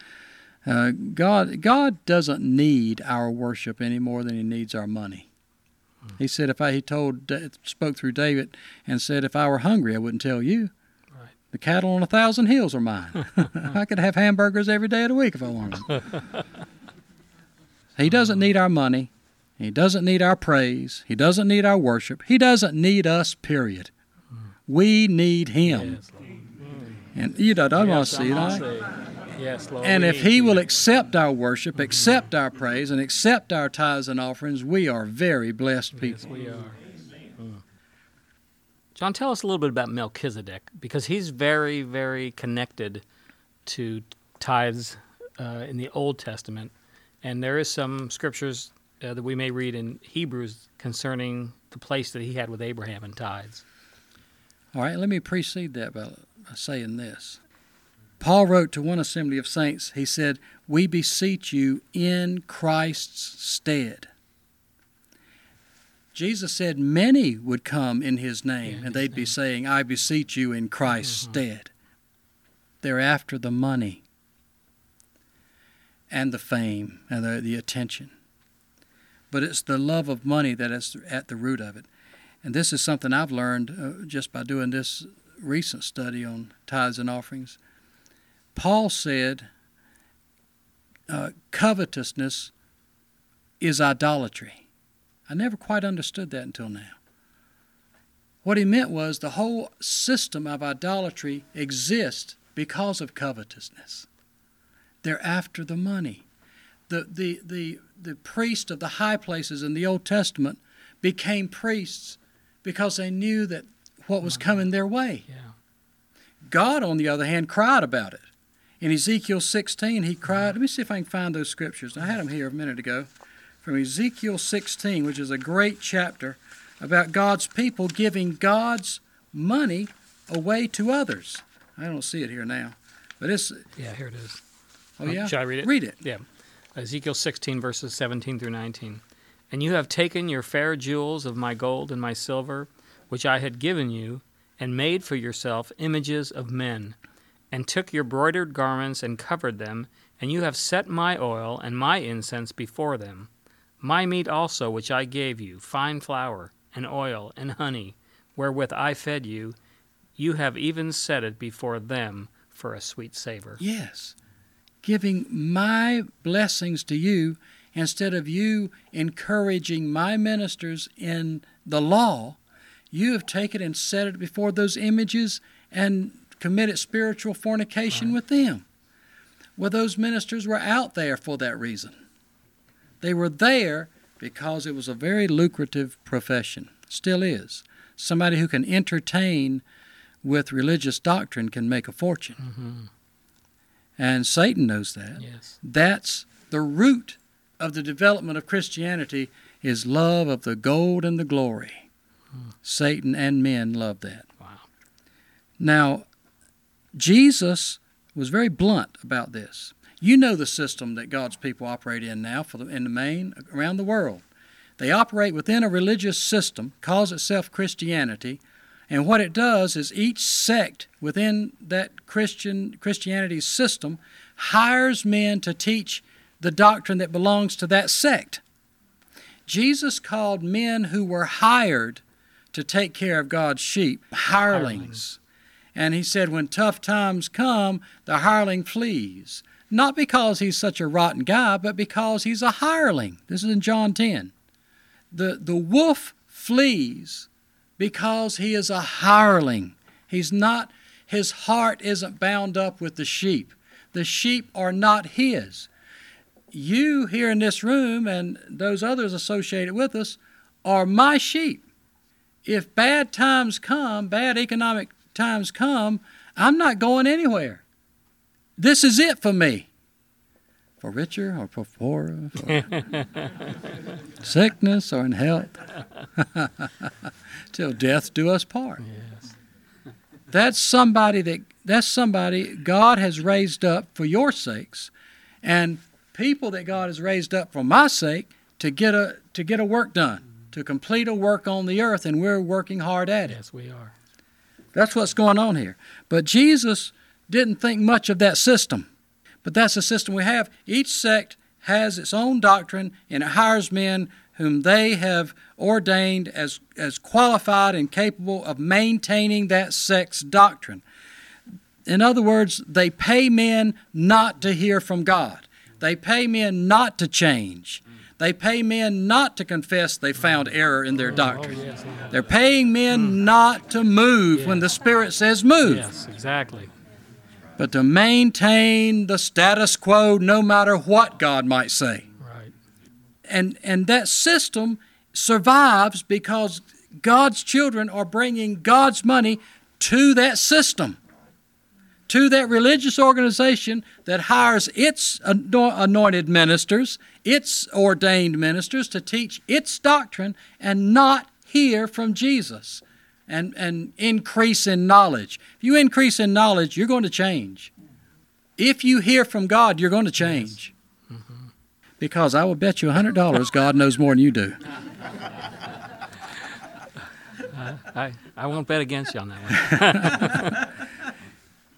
Uh, God, God doesn't need our worship any more than He needs our money. He said, if I, he told, spoke through David and said, if I were hungry, I wouldn't tell you. The cattle on a thousand hills are mine. [LAUGHS] [LAUGHS] I could have hamburgers every day of the week if I wanted them. he doesn't need our money. He doesn't need our praise. He doesn't need our worship. He doesn't need us, period. We need Him. Yes, And you know, I want to see that. Yes, Lord. And if He will accept our worship, accept our praise, and accept our tithes and offerings, we are very blessed people. Yes, we are. John, tell us a little bit about Melchizedek because he's very, very connected to tithes uh, in the Old Testament, and there is some scriptures uh, that we may read in Hebrews concerning the place that he had with Abraham in tithes. All right, let me precede that by saying this. Paul wrote to one assembly of saints, he said, We beseech you in Christ's stead. Jesus said many would come in his name, In and they'd be saying, I beseech you in Christ's Mhm. stead. They're after the money and the fame and the, the attention. But it's the love of money that is at the root of it. And this is something I've learned uh, just by doing this recent study on tithes and offerings. Paul said, uh, covetousness is idolatry. I never quite understood that until now. What he meant was the whole system of idolatry exists because of covetousness. They're after the money. The, the, the, the priest of the high places in the Old Testament became priests because they knew that what was mm-hmm. coming their way. Yeah. God, on the other hand, cried about it. In Ezekiel 16, he cried. Let me see if I can find those scriptures. I had them here a minute ago. From Ezekiel 16, which is a great chapter about God's people giving God's money away to others. I don't see it here now. But it's, Yeah, here it is. oh yeah? Should I read it? Read it. Yeah. Ezekiel 16, verses 17 through 19. And you have taken your fair jewels of my gold and my silver, which I had given you, and made for yourself images of men, and took your broidered garments and covered them, and you have set my oil and my incense before them. My meat also, which I gave you, fine flour, and oil, and honey, wherewith I fed you, you have even set it before them for a sweet savor. Yes. Giving my blessings to you instead of you encouraging my ministers in the law, you have taken and set it before those images and committed spiritual fornication Right. with them. Well, those ministers were out there for that reason. They were there because it was a very lucrative profession, still is. Somebody who can entertain with religious doctrine can make a fortune. hmm And Satan knows that. Yes. That's the root of the development of Christianity is love of the gold and the glory. Satan and men love that. Wow. Now, Jesus was very blunt about this. You know the system that God's people operate in now for the, in the main around the world. They operate within a religious system, calls itself Christianity, and what it does is each sect within that Christian Christianity system hires men to teach the doctrine that belongs to that sect. Jesus called men who were hired to take care of God's sheep hirelings. And he said, when tough times come, the hireling flees. Not because he's such a rotten guy, but because he's a hireling. This is in John 10. The, the wolf flees because he is a hireling. He's not, his heart isn't bound up with the sheep. The sheep are not his. You here in this room and those others associated with us are my sheep. If bad times come, bad economic times come, I'm not going anywhere. This is it for me. for richer or for poorer, for [LAUGHS] sickness or in health, [LAUGHS] till death do us part. Yes. That's somebody that that's somebody God has raised up for your sakes, and people that God has raised up for my sake to get a to get a work done, to complete a work on the earth, and we're working hard at it. Yes, we are. That's what's going on here. But Jesus didn't think much of that system. But that's the system we have. Each sect has its own doctrine and it hires men whom they have ordained as, as qualified and capable of maintaining that sect's doctrine. In other words, they pay men not to hear from God. They pay men not to change. They pay men not to confess they found error in their doctrine. Oh. They're paying men not to move when the Spirit says move, Yes, exactly. But to maintain the status quo no matter what God might say. Right. And, and that system survives because God's children are bringing God's money to that system, to that religious organization that hires its anointed ministers, its ordained ministers to teach its doctrine and not hear from Jesus and, and increase in knowledge. If you increase in knowledge, you're going to change. If you hear from God, you're going to change. Mm-hmm. Because I will bet you $100 God knows more than you do. [LAUGHS] I, I won't bet against you on that one. [LAUGHS]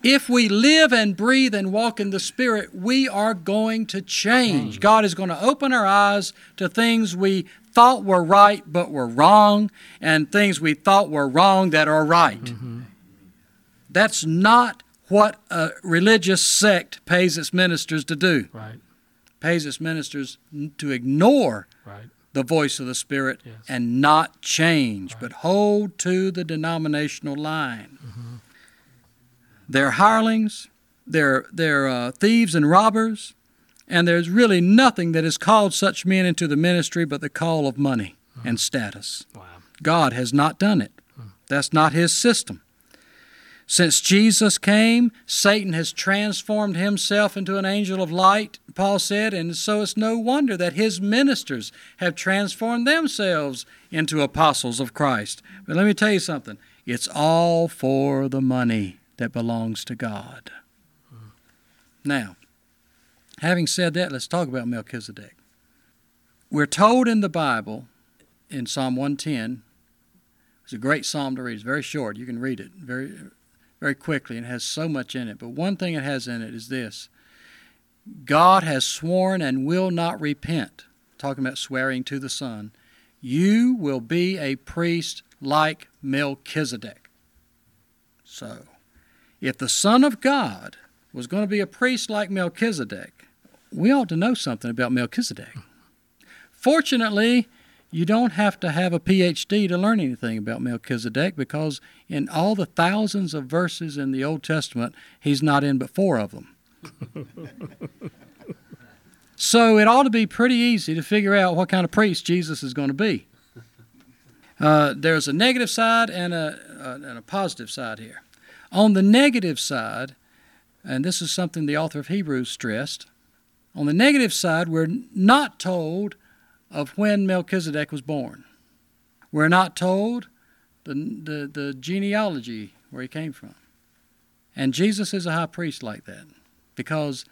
If we live and breathe and walk in the Spirit, we are going to change. Mm. God is going to open our eyes to things we thought were right but were wrong, and things we thought were wrong that are right. Mm-hmm. That's not what a religious sect pays its ministers to do. right. Pays its ministers to ignore Right. the voice of the Spirit Yes. and not change, but hold to the denominational line. Mm-hmm. They're hirelings, they're, they're uh, thieves and robbers, and there's really nothing that has called such men into the ministry but the call of money and status. Wow. God has not done it. That's not his system. Since Jesus came, Satan has transformed himself into an angel of light, Paul said, and so it's no wonder that his ministers have transformed themselves into apostles of Christ. But let me tell you something it's all for the money that belongs to God. Now, having said that, let's talk about Melchizedek. We're told in the Bible, in Psalm 110, it's a great psalm to read. It's very short. You can read it very, very quickly, and it has so much in it. But one thing it has in it is this God has sworn and will not repent. Talking about swearing to the Son. You will be a priest like Melchizedek. So, if the Son of God was going to be a priest like Melchizedek, we ought to know something about Melchizedek. Fortunately, you don't have to have a PhD to learn anything about Melchizedek because in all the thousands of verses in the Old Testament, he's not in but four of them. [LAUGHS] so it ought to be pretty easy to figure out what kind of priest Jesus is going to be. Uh, there's a negative side and a, uh, and a positive side here. On the negative side, and this is something the author of Hebrews stressed, on the negative side, we're not told of when Melchizedek was born. We're not told the, the, the genealogy where he came from. And Jesus is a high priest like that because,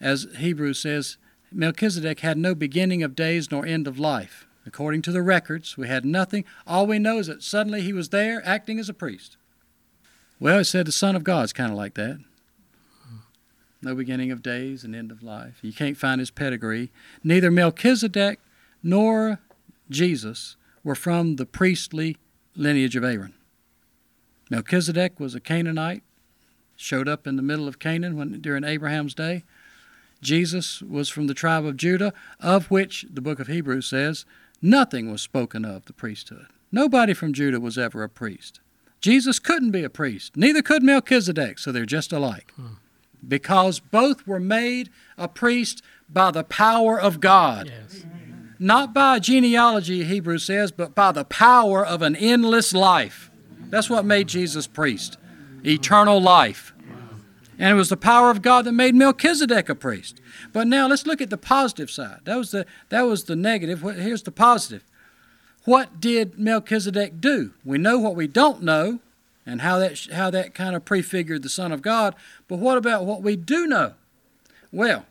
as Hebrews says, Melchizedek had no beginning of days nor end of life. According to the records, we had nothing. All we know is that suddenly he was there acting as a priest. Well, it said the Son of God is kind of like that. No beginning of days and end of life. You can't find his pedigree. Neither Melchizedek nor Jesus were from the priestly lineage of Aaron. Melchizedek was a Canaanite, showed up in the middle of Canaan when, during Abraham's day. Jesus was from the tribe of Judah, of which the book of Hebrews says nothing was spoken of the priesthood. Nobody from Judah was ever a priest. Jesus couldn't be a priest, neither could Melchizedek, so they're just alike. Hmm. Because both were made a priest by the power of God Yes. not by genealogy, Hebrews says, but by the power of an endless life. That's what made Jesus priest eternal life. And it was the power of God that made Melchizedek a priest. But now let's look at the positive side. That was the, that was the negative. Here's the positive. What did Melchizedek do? We know what we don't know and how that, how that kind of prefigured the Son of God. But what about what we do know? Well,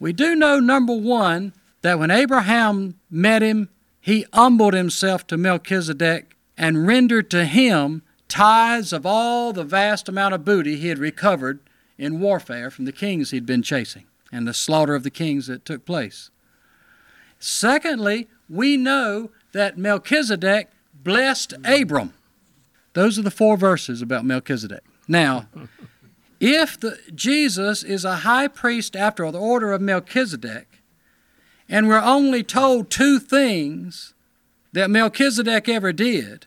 we do know, number one, that when Abraham met him, he humbled himself to Melchizedek and rendered to him tithes of all the vast amount of booty he had recovered in warfare from the kings he'd been chasing and the slaughter of the kings that took place. Secondly, we know that Melchizedek blessed Abram. Those are the four verses about Melchizedek. Now, [LAUGHS] if the, Jesus is a high priest after the order of Melchizedek, and we're only told two things that Melchizedek ever did,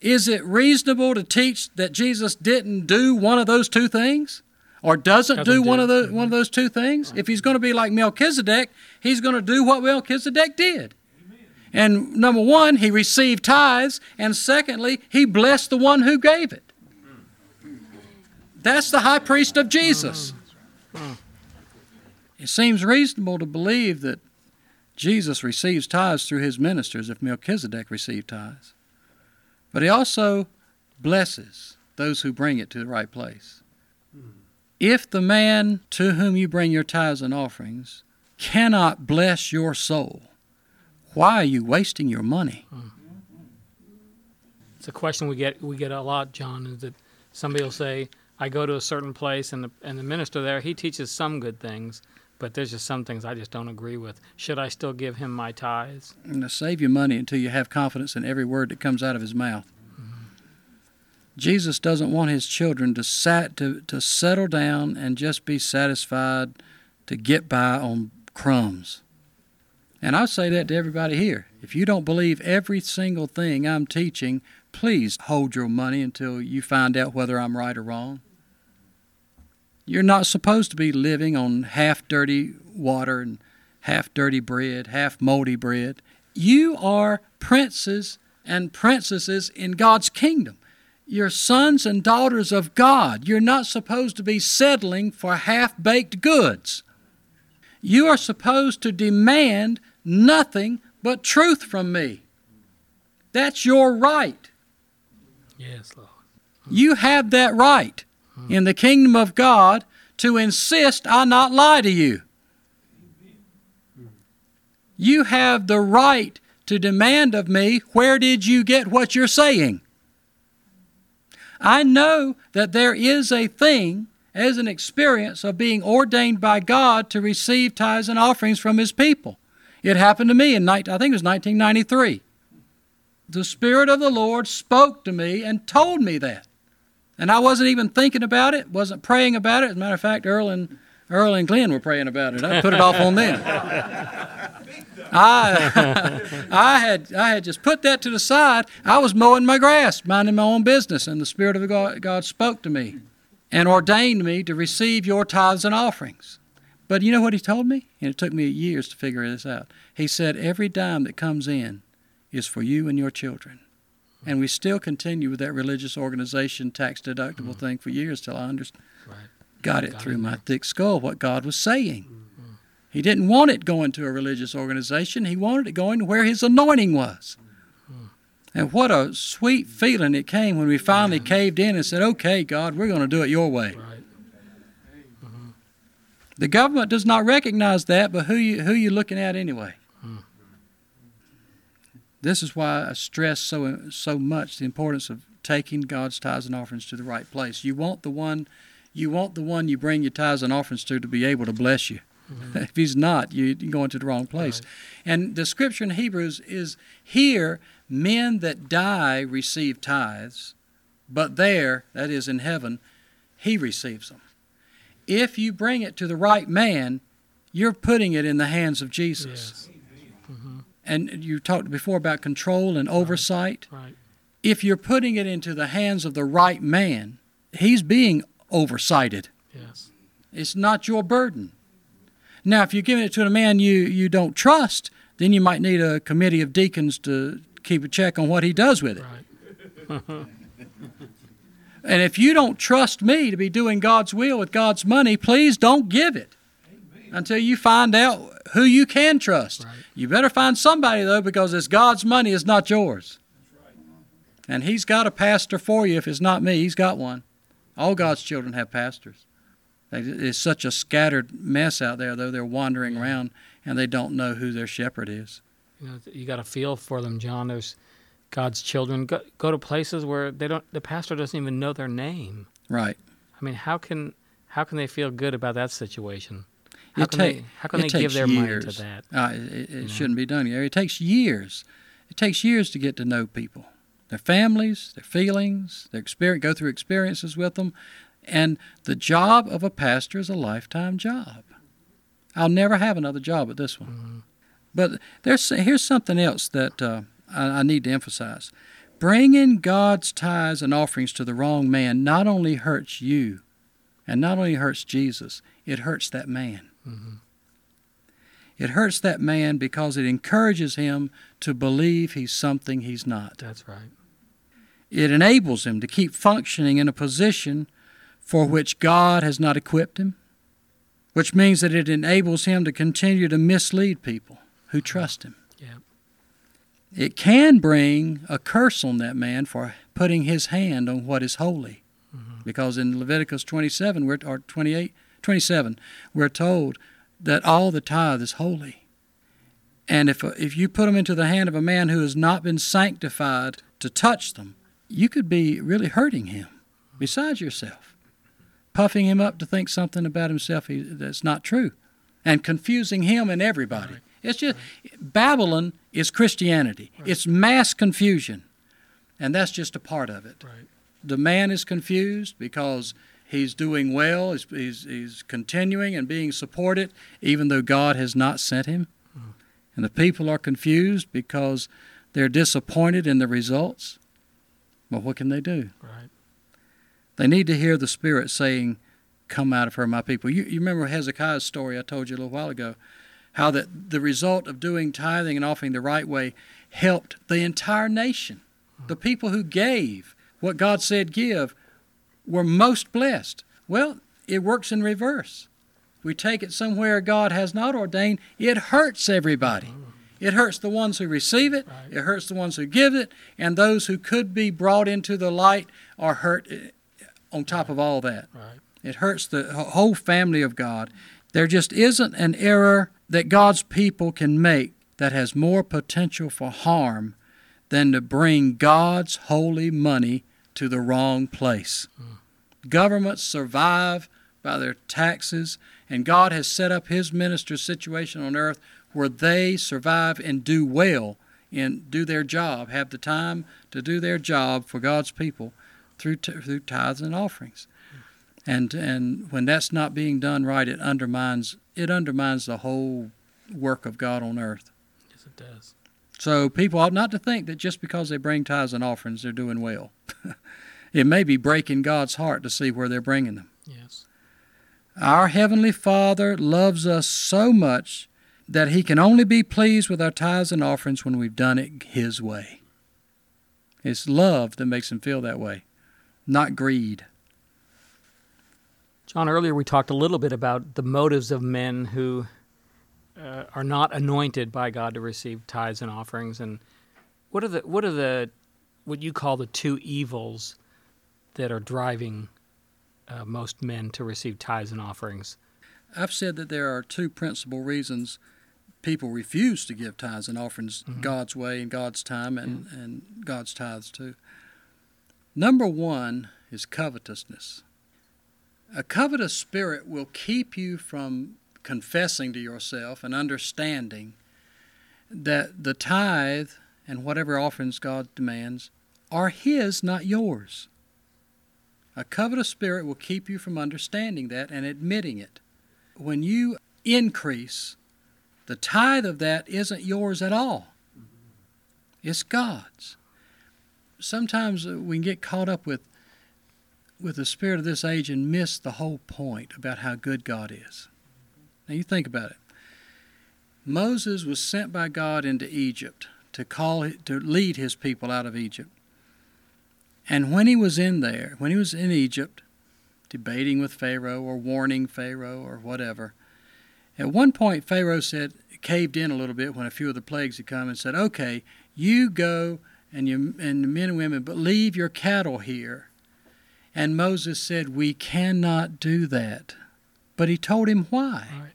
is it reasonable to teach that Jesus didn't do one of those two things? Or doesn't, doesn't do, one of the, one of those two things? Mm-hmm. If he's going to be like Melchizedek, he's going to do what Melchizedek did. And number one, he received tithes, and secondly, he blessed the one who gave it. That's the high priest of Jesus. It seems reasonable to believe that Jesus receives tithes through his ministers if Melchizedek received tithes. But he also blesses those who bring it to the right place. If the man to whom you bring your tithes and offerings cannot bless your soul, why are you wasting your money? Hmm. It's a question we get we get a lot, John. Is that somebody will say, "I go to a certain place, and the and the minister there he teaches some good things, but there's just some things I just don't agree with. Should I still give him my tithes?" And to save your money until you have confidence in every word that comes out of his mouth. Mm-hmm. Jesus doesn't want his children to sat to, to settle down and just be satisfied to get by on crumbs. And I say that to everybody here. If you don't believe every single thing I'm teaching, please hold your money until you find out whether I'm right or wrong. You're not supposed to be living on half dirty water and half dirty bread, half moldy bread. You are princes and princesses in God's kingdom. You're sons and daughters of God. You're not supposed to be settling for half baked goods. You are supposed to demand nothing but truth from me. That's your right. Yes, Lord. Hmm. You have that right hmm. in the kingdom of God to insist I not lie to you. Hmm. You have the right to demand of me, where did you get what you're saying? I know that there is a thing as an experience of being ordained by God to receive tithes and offerings from His people. It happened to me in, I think it was 1993. The Spirit of the Lord spoke to me and told me that. And I wasn't even thinking about it, wasn't praying about it. As a matter of fact, Earl and, Earl and Glenn were praying about it. I put it off on them. [LAUGHS] I, [LAUGHS] I, had, I had just put that to the side. I was mowing my grass, minding my own business, and the Spirit of God, God spoke to me and ordained me to receive your tithes and offerings. But you know what he told me? And it took me years to figure this out. He said, Every dime that comes in is for you and your children. And we still continue with that religious organization tax deductible mm-hmm. thing for years till I understood. Right. Got it got through it my thick skull what God was saying. Mm-hmm. He didn't want it going to a religious organization, He wanted it going where His anointing was. Mm-hmm. And what a sweet feeling it came when we finally caved in and said, Okay, God, we're going to do it your way. Right. The government does not recognize that, but who you who you looking at anyway? Hmm. This is why I stress so so much the importance of taking God's tithes and offerings to the right place. You want the one you want the one you bring your tithes and offerings to to be able to bless you. Mm-hmm. [LAUGHS] If he's not, you, are going to the wrong place. Right. And the scripture in Hebrews is here men that die receive tithes, but there, that is in heaven, he receives them if you bring it to the right man, you're putting it in the hands of Jesus. Yes. Mm-hmm. And you talked before about control and oversight. Right. right. If you're putting it into the hands of the right man, he's being oversighted. Yes. It's not your burden. Now, if you're giving it to a man you, you don't trust, then you might need a committee of deacons to keep a check on what he does with it. Right. [LAUGHS] And if you don't trust me to be doing God's will with God's money, please don't give it until you find out who you can trust. Right. You better find somebody, though, because it's God's money, it's not yours. And He's got a pastor for you. If it's not me, He's got one. All God's children have pastors. It's such a scattered mess out there, though. They're wandering around and they don't know who their shepherd is. You know, you got to feel for them, John. There's God's children go, go to places where they don't. The pastor doesn't even know their name. Right. I mean, how can how can they feel good about that situation? How It can they how can they give their years. to that? Uh, it it shouldn't be done here. It takes years. It takes years to get to know people, their families, their feelings, their experience. Go through experiences with them, and the job of a pastor is a lifetime job. I'll never have another job at this one. Mm-hmm. But there's here's something else that uh, I, I need to emphasize. Bringing God's tithes and offerings to the wrong man not only hurts you, and not only hurts Jesus, it hurts that man. Mm-hmm. It hurts that man because it encourages him to believe he's something he's not. That's right. It enables him to keep functioning in a position for mm-hmm. which God has not equipped him, which means that it enables him to continue to mislead people who trust him. Yeah. It can bring a curse on that man for putting his hand on what is holy. Mm-hmm. Because in Leviticus 27 we're, or 28, 27, we're told that all the tithe is holy. And if, if you put them into the hand of a man who has not been sanctified to touch them, you could be really hurting him besides yourself, puffing him up to think something about himself he, that's not true, and confusing him and everybody. It's just Babylon is Christianity. It's mass confusion, and that's just a part of it. Right. The man is confused because he's doing well, he's, he's, he's continuing and being supported, even though God has not sent him. Hmm. And the people are confused because they're disappointed in the results. Well, what can they do? Right. They need to hear the Spirit saying, Come out of her, my people. You, you remember Hezekiah's story I told you a little while ago, how that the result of doing tithing and offering the right way helped the entire nation. The people who gave what God said give were most blessed. Well, it works in reverse. We take it somewhere God has not ordained, it hurts everybody. It hurts the ones who receive it, it hurts the ones who give it, and those who could be brought into the light are hurt eh, on top of all that. It hurts the whole family of God. There just isn't an error that God's people can make that has more potential for harm than to bring God's holy money to the wrong place. Governments survive by their taxes, and God has set up His ministers' situation on earth where they survive and do well and do their job, have the time to do their job for God's people through, t- through tithes and offerings. And, and when that's not being done right, it undermines, it undermines the whole work of God on earth. Yes, it does. So people ought not to think that just because they bring tithes and offerings, they're doing well. [LAUGHS] it may be breaking God's heart to see where they're bringing them. Yes. Our Heavenly Father loves us so much that He can only be pleased with our tithes and offerings when we've done it His way. It's love that makes Him feel that way, not greed. John, earlier we talked a little bit about the motives of men who uh, are not anointed by God to receive tithes and offerings, and what are the what are the what you call the two evils that are driving uh, most men to receive tithes and offerings? I've said that there are two principal reasons people refuse to give tithes and offerings God's way and God's time and, and God's tithes too. Number one is covetousness. A covetous spirit will keep you from confessing to yourself and understanding that the tithe and whatever offerings God demands are His, not yours. A covetous spirit will keep you from understanding that and admitting it when you increase, the tithe of that isn't yours at all. It's God's. Sometimes we can get caught up with with the spirit of this age and miss the whole point about how good God is. Now you think about it. Moses was sent by God into Egypt to call to lead his people out of Egypt. And when he was in there, when he was in Egypt, debating with Pharaoh or warning Pharaoh or whatever, at one point Pharaoh said, caved in a little bit when a few of the plagues had come and said, Okay, you go and, you, and the men and women, but leave your cattle here. And Moses said, We cannot do that. But he told him why. Right.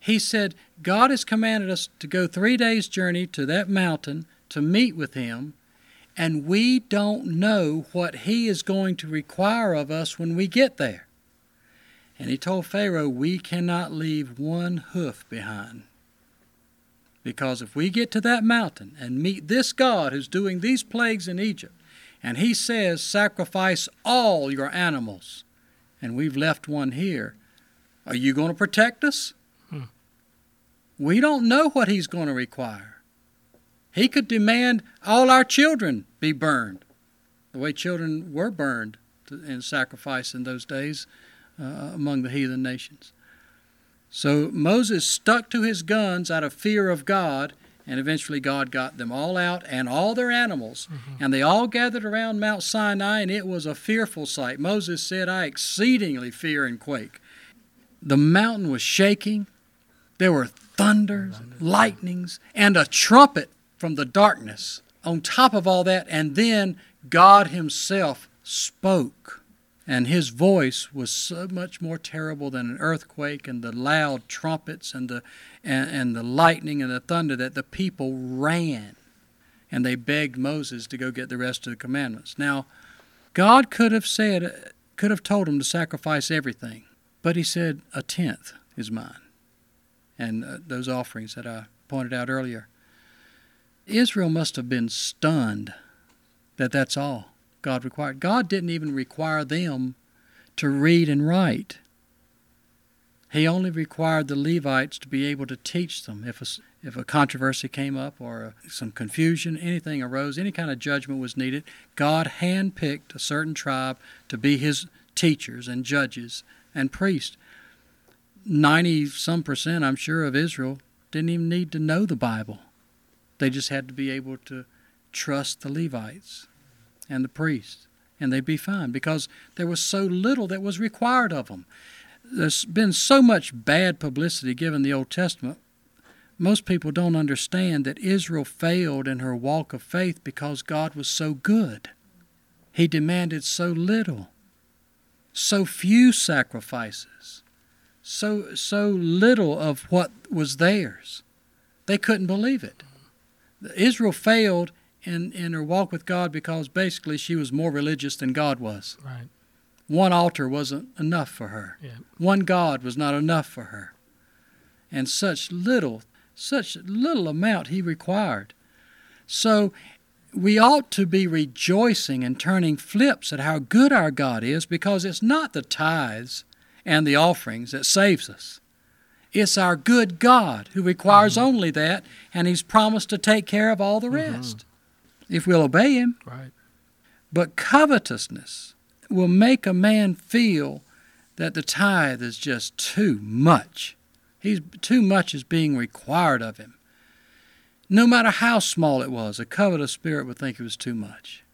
He said, God has commanded us to go three days' journey to that mountain to meet with him, and we don't know what he is going to require of us when we get there. And he told Pharaoh, We cannot leave one hoof behind. Because if we get to that mountain and meet this God who's doing these plagues in Egypt, and he says, Sacrifice all your animals, and we've left one here, are you going to protect us? Hmm. We don't know what he's going to require. He could demand all our children be burned, the way children were burned in sacrifice in those days uh, among the heathen nations. So Moses stuck to his guns out of fear of God, and eventually God got them all out and all their animals. Mm-hmm. And they all gathered around Mount Sinai, and it was a fearful sight. Moses said, I exceedingly fear and quake. The mountain was shaking. There were thunders, lightnings, and a trumpet from the darkness on top of all that. And then God Himself spoke and his voice was so much more terrible than an earthquake and the loud trumpets and the and, and, the lightning and the thunder that the people ran and they begged Moses to go get the rest of the commandments. Now, God could have said could have told him to sacrifice everything, but he said a tenth is mine. And uh, those offerings that I pointed out earlier. Israel must have been stunned that that's all. God required. God didn't even require them to read and write. He only required the Levites to be able to teach them if a, if a controversy came up or a, some confusion, anything arose, any kind of judgment was needed. God handpicked a certain tribe to be his teachers and judges and priests. 90 some percent, I'm sure, of Israel didn't even need to know the Bible. They just had to be able to trust the Levites and the priests, and they'd be fine because there was so little that was required of them. There's been so much bad publicity given the Old Testament. Most people don't understand that Israel failed in her walk of faith because God was so good. He demanded so little, so few sacrifices, so so little of what was theirs. They couldn't believe it. Israel failed in, in her walk with God because basically she was more religious than God was. Right. One altar wasn't enough for her. Yeah. One God was not enough for her. And such little, such little amount he required. So we ought to be rejoicing and turning flips at how good our God is because it's not the tithes and the offerings that saves us. It's our good God who requires mm-hmm. only that, and He's promised to take care of all the mm-hmm. rest if we'll obey Him. Right. But covetousness will make a man feel that the tithe is just too much. He's too much is being required of him. No matter how small it was, a covetous spirit would think it was too much.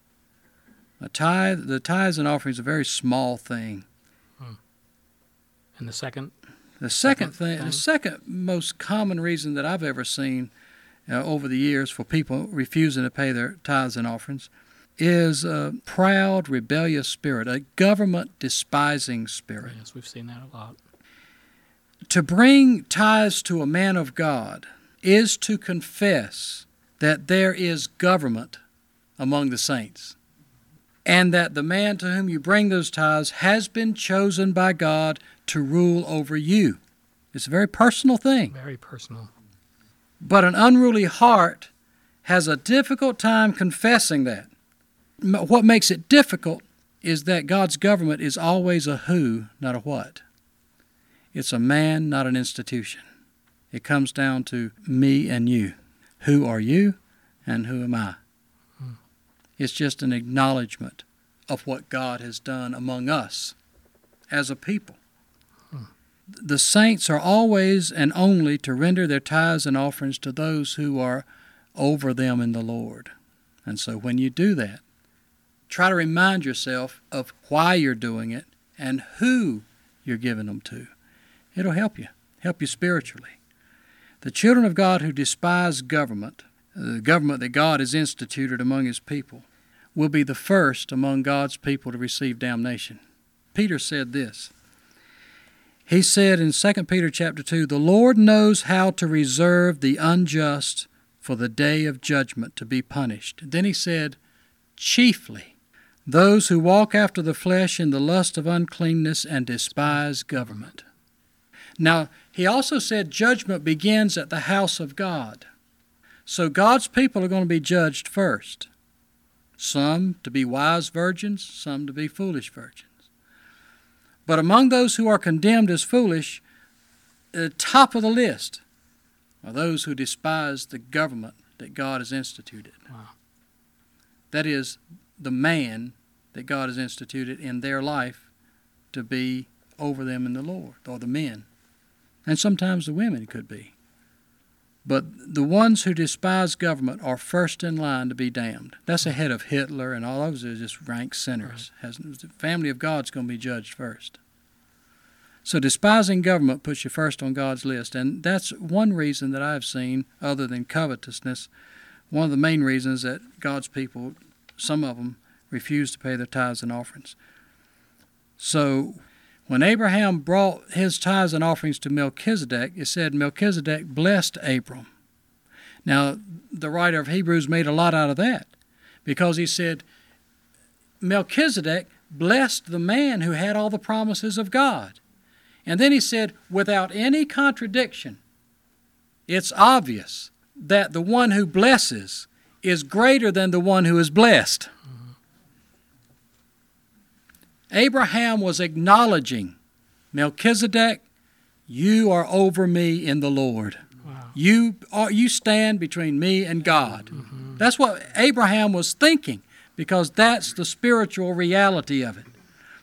A tithe, the tithes and offerings, is a very small thing. Hmm. And the second, the second, second thing, thing, the second most common reason that I've ever seen uh, over the years for people refusing to pay their tithes and offerings is a proud, rebellious spirit, a government despising spirit. Yes, we've seen that a lot. To bring tithes to a man of God is to confess that there is government among the saints and that the man to whom you bring those tithes has been chosen by God to rule over you. It's a very personal thing. Very personal. But an unruly heart has a difficult time confessing that. What makes it difficult is that God's government is always a who, not a what. It's a man, not an institution. It comes down to me and you. Who are you and who am I? Hmm. It's just an acknowledgement of what God has done among us as a people the saints are always and only to render their tithes and offerings to those who are over them in the Lord. And so when you do that, try to remind yourself of why you're doing it and who you're giving them to. It'll help you, help you spiritually. The children of God who despise government, the government that God has instituted among his people, will be the first among God's people to receive damnation. Peter said this. He said in 2 Peter chapter 2, "The Lord knows how to reserve the unjust for the day of judgment to be punished." Then he said, "Chiefly those who walk after the flesh in the lust of uncleanness and despise government." Now, he also said judgment begins at the house of God. So God's people are going to be judged first. Some to be wise virgins, some to be foolish virgins. But among those who are condemned as foolish, at the top of the list are those who despise the government that God has instituted. Wow. That is, the man that God has instituted in their life to be over them in the Lord, or the men. And sometimes the women could be. But the ones who despise government are first in line to be damned. That's ahead of Hitler and all those are just rank sinners. Has, the family of God's going to be judged first. So despising government puts you first on God's list, and that's one reason that I've seen, other than covetousness, one of the main reasons that God's people, some of them, refuse to pay their tithes and offerings. So when Abraham brought his tithes and offerings to Melchizedek, it said Melchizedek blessed Abram. Now, the writer of Hebrews made a lot out of that because he said Melchizedek blessed the man who had all the promises of God. And then he said, without any contradiction, it's obvious that the one who blesses is greater than the one who is blessed. Abraham was acknowledging Melchizedek, you are over me in the Lord. Wow. You are you stand between me and God. Mm-hmm. That's what Abraham was thinking because that's the spiritual reality of it.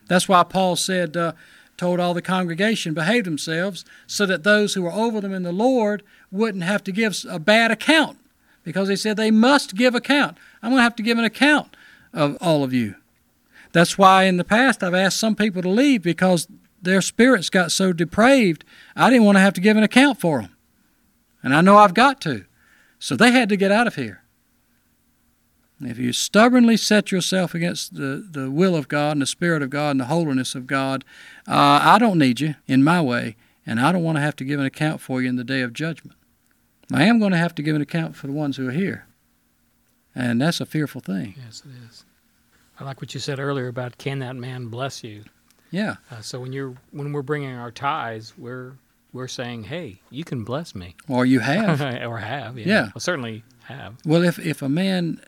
That's why Paul said, uh, told all the congregation behave themselves so that those who are over them in the Lord wouldn't have to give a bad account because he said they must give account. I'm going to have to give an account of all of you. That's why in the past I've asked some people to leave because their spirits got so depraved, I didn't want to have to give an account for them. And I know I've got to. So they had to get out of here. If you stubbornly set yourself against the, the will of God and the Spirit of God and the holiness of God, uh, I don't need you in my way, and I don't want to have to give an account for you in the day of judgment. I am going to have to give an account for the ones who are here. And that's a fearful thing. Yes, it is. I like what you said earlier about can that man bless you? Yeah. Uh, so when you're when we're bringing our tithes, we're we're saying, hey, you can bless me, Or you [LAUGHS] have. or have, yeah, Yeah. Well, certainly have. Well, if, if a man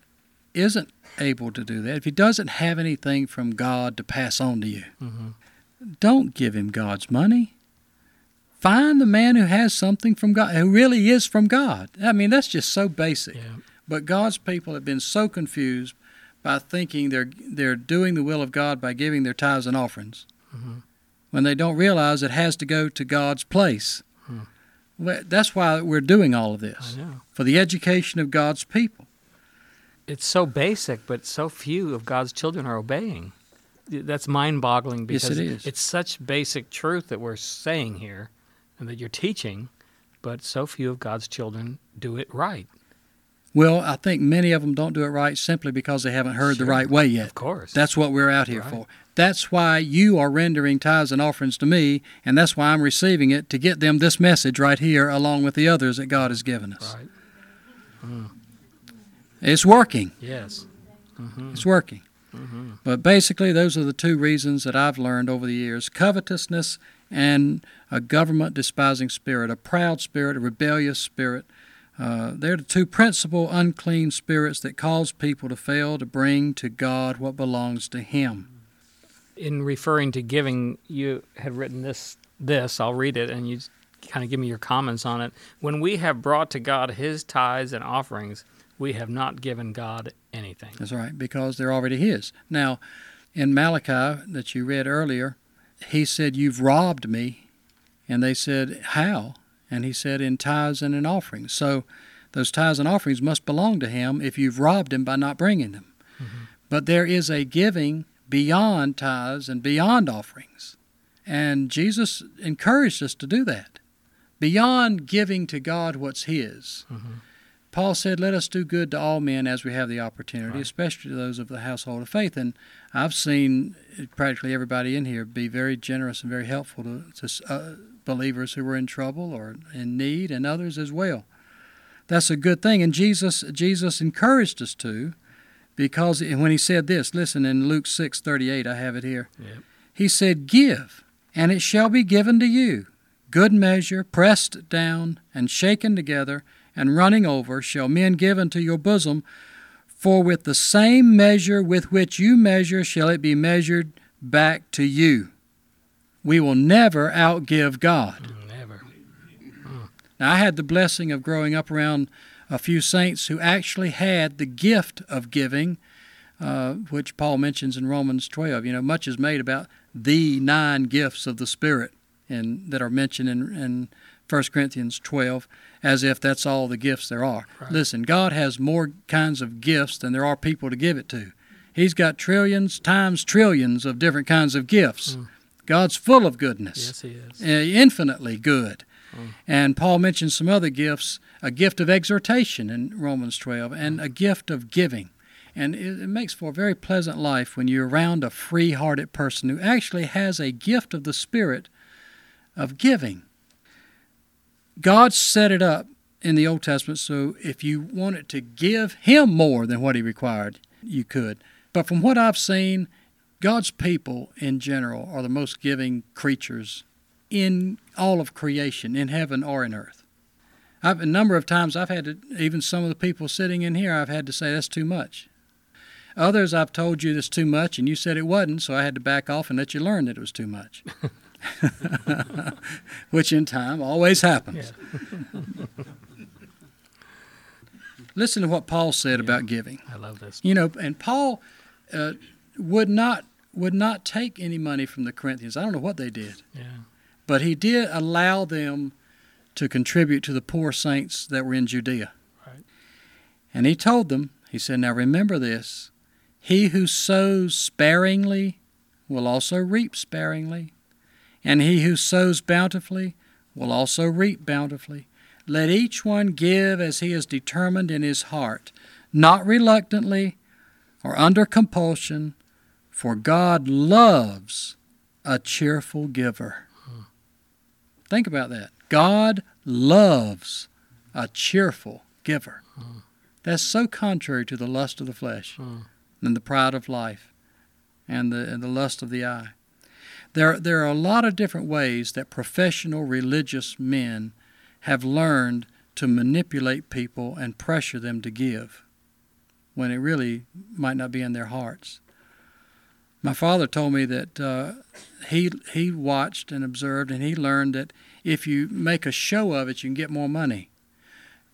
isn't able to do that, if he doesn't have anything from God to pass on to you, hmm don't give him God's money. Find the man who has something from God, who really is from God. I mean, that's just so basic. Yeah. But God's people have been so confused by thinking they're they're doing the will of God by giving their tithes and offerings, Mhm. when they don't realize it has to go to God's place. Hmm. Well, that's why we're doing all of this for the education of God's people. It's so basic, but so few of God's children are obeying. That's mind-boggling Yes, it because it's such basic truth that we're saying here, and that you're teaching, but so few of God's children do it right. Well, I think many of them don't do it right simply because they haven't heard Sure. the right way yet. Of course. That's what we're out here Right. for. That's why you are rendering tithes and offerings to me, and that's why I'm receiving it to get them this message right here along with the others that God has given us. right. It's working. Yes. hmm It's working. hmm But basically, those are the two reasons that I've learned over the years covetousness and a government despising spirit, a proud spirit, a rebellious spirit. Uh, they're the two principal unclean spirits that cause people to fail to bring to God what belongs to Him. In referring to giving, you had written this. This I'll read it, and you kind of give me your comments on it. When we have brought to God His tithes and offerings, we have not given God anything. That's right, because they're already His. Now, in Malachi that you read earlier, He said, You've robbed me. And they said, How? And He said, In tithes and in offerings. So those tithes and offerings must belong to Him if you've robbed Him by not bringing them. But there is a giving beyond tithes and beyond offerings. And Jesus encouraged us to do that. Beyond giving to God what's His, Mm-hmm. Paul said, Let us do good to all men as we have the opportunity, Right. especially to those of the household of faith. And I've seen practically everybody in here be very generous and very helpful to, to uh, believers who were in trouble or in need, and others as well. That's a good thing. And Jesus, Jesus encouraged us to, because when he said this, listen in Luke six thirty eight, I have it here. Yep. He said, Give, and it shall be given to you. Good measure, pressed down and shaken together, and running over, shall men give unto your bosom. For with the same measure with which you measure shall it be measured back to you. We will never outgive God. Never. Now, I had the blessing of growing up around a few saints who actually had the gift of giving, uh, which Paul mentions in Romans 12. You know, much is made about the nine gifts of the Spirit and that are mentioned in, in 1 Corinthians 12 as if that's all the gifts there are. Right. Listen, God has more kinds of gifts than there are people to give it to. He's got trillions times trillions of different kinds of gifts. Mm. God's full of goodness Yes, he is. uh, infinitely good. Mm. And Paul mentions some other gifts a gift of exhortation in Romans 12, and a gift of giving. And it, it makes for a very pleasant life when you're around a free hearted person who actually has a gift of the Spirit of giving. God set it up in the Old Testament so if you wanted to give Him more than what He required, you could. But from what I've seen, God's people in general are the most giving creatures in all of creation, in heaven or in earth. I've, a number of times I've had to, even some of the people sitting in here, I've had to say that's too much. Others I've told you that's too much, and you said it wasn't, so I had to back off and let you learn that it was too much. [LAUGHS] Which in time always happens. [LAUGHS] Listen to what Paul said Yeah. about giving. I love this. You know, and Paul uh, would not would not take any money from the Corinthians. I don't know what they did, Yeah. but he did allow them to contribute to the poor saints that were in Judea. Right. And he told them, he said, "Now remember this: he who sows sparingly will also reap sparingly, and he who sows bountifully will also reap bountifully. Let each one give as he is determined in his heart, not reluctantly or under compulsion, for God loves a cheerful giver. Think about that. God loves a cheerful giver. That's so contrary to the lust of the flesh Mm. and the pride of life and the, and the lust of the eye. There, there are a lot of different ways that professional religious men have learned to manipulate people and pressure them to give when it really might not be in their hearts. My father told me that uh, he he watched and observed, and he learned that if you make a show of it, you can get more money.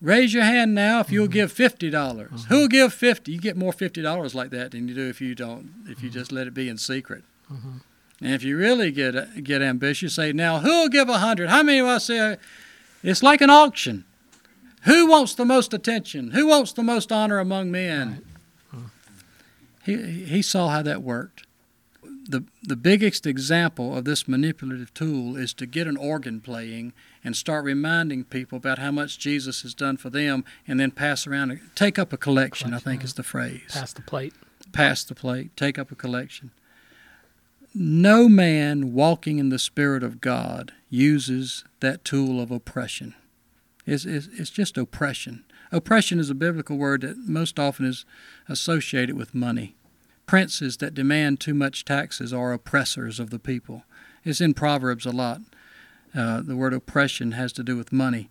Raise your hand now if you'll give fifty dollars. Who'll give fifty? You get more fifty dollars like that than you do if you don't. If you just let it be in secret. Mhm. And if you really get get ambitious, say now who'll give a hundred? How many of us say it's like an auction? Who wants the most attention? Who wants the most honor among men? He he saw how that worked. The the biggest example of this manipulative tool is to get an organ playing and start reminding people about how much Jesus has done for them, and then pass around and take up a collection. I think is the phrase Pass the plate. pass the plate, take up a collection. No man walking in the Spirit of God uses that tool of oppression. It's, it's, it's just oppression. Oppression is a biblical word that most often is associated with money. Princes that demand too much taxes are oppressors of the people. It's in Proverbs a lot. Uh, the word oppression has to do with money.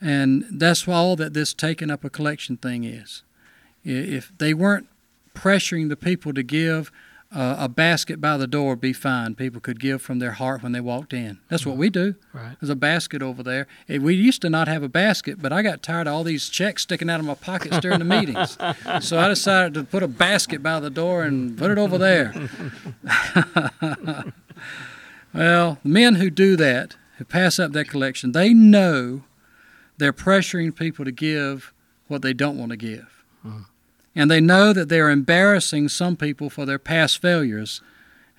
And that's all that this taking up a collection thing is. If they weren't pressuring the people to give uh, a basket by the door would be fine. People could give from their heart when they walked in. That's what we do. Right. There's a basket over there. Eh, We used to not have a basket, but I got tired of all these checks sticking out of my pockets during the meetings. [LAUGHS] So I decided to put a basket by the door and put it over there. [LAUGHS] well, the men who do that, who pass up that collection, they know they're pressuring people to give what they don't want to give. Mhm. And they know that they're embarrassing some people for their past failures.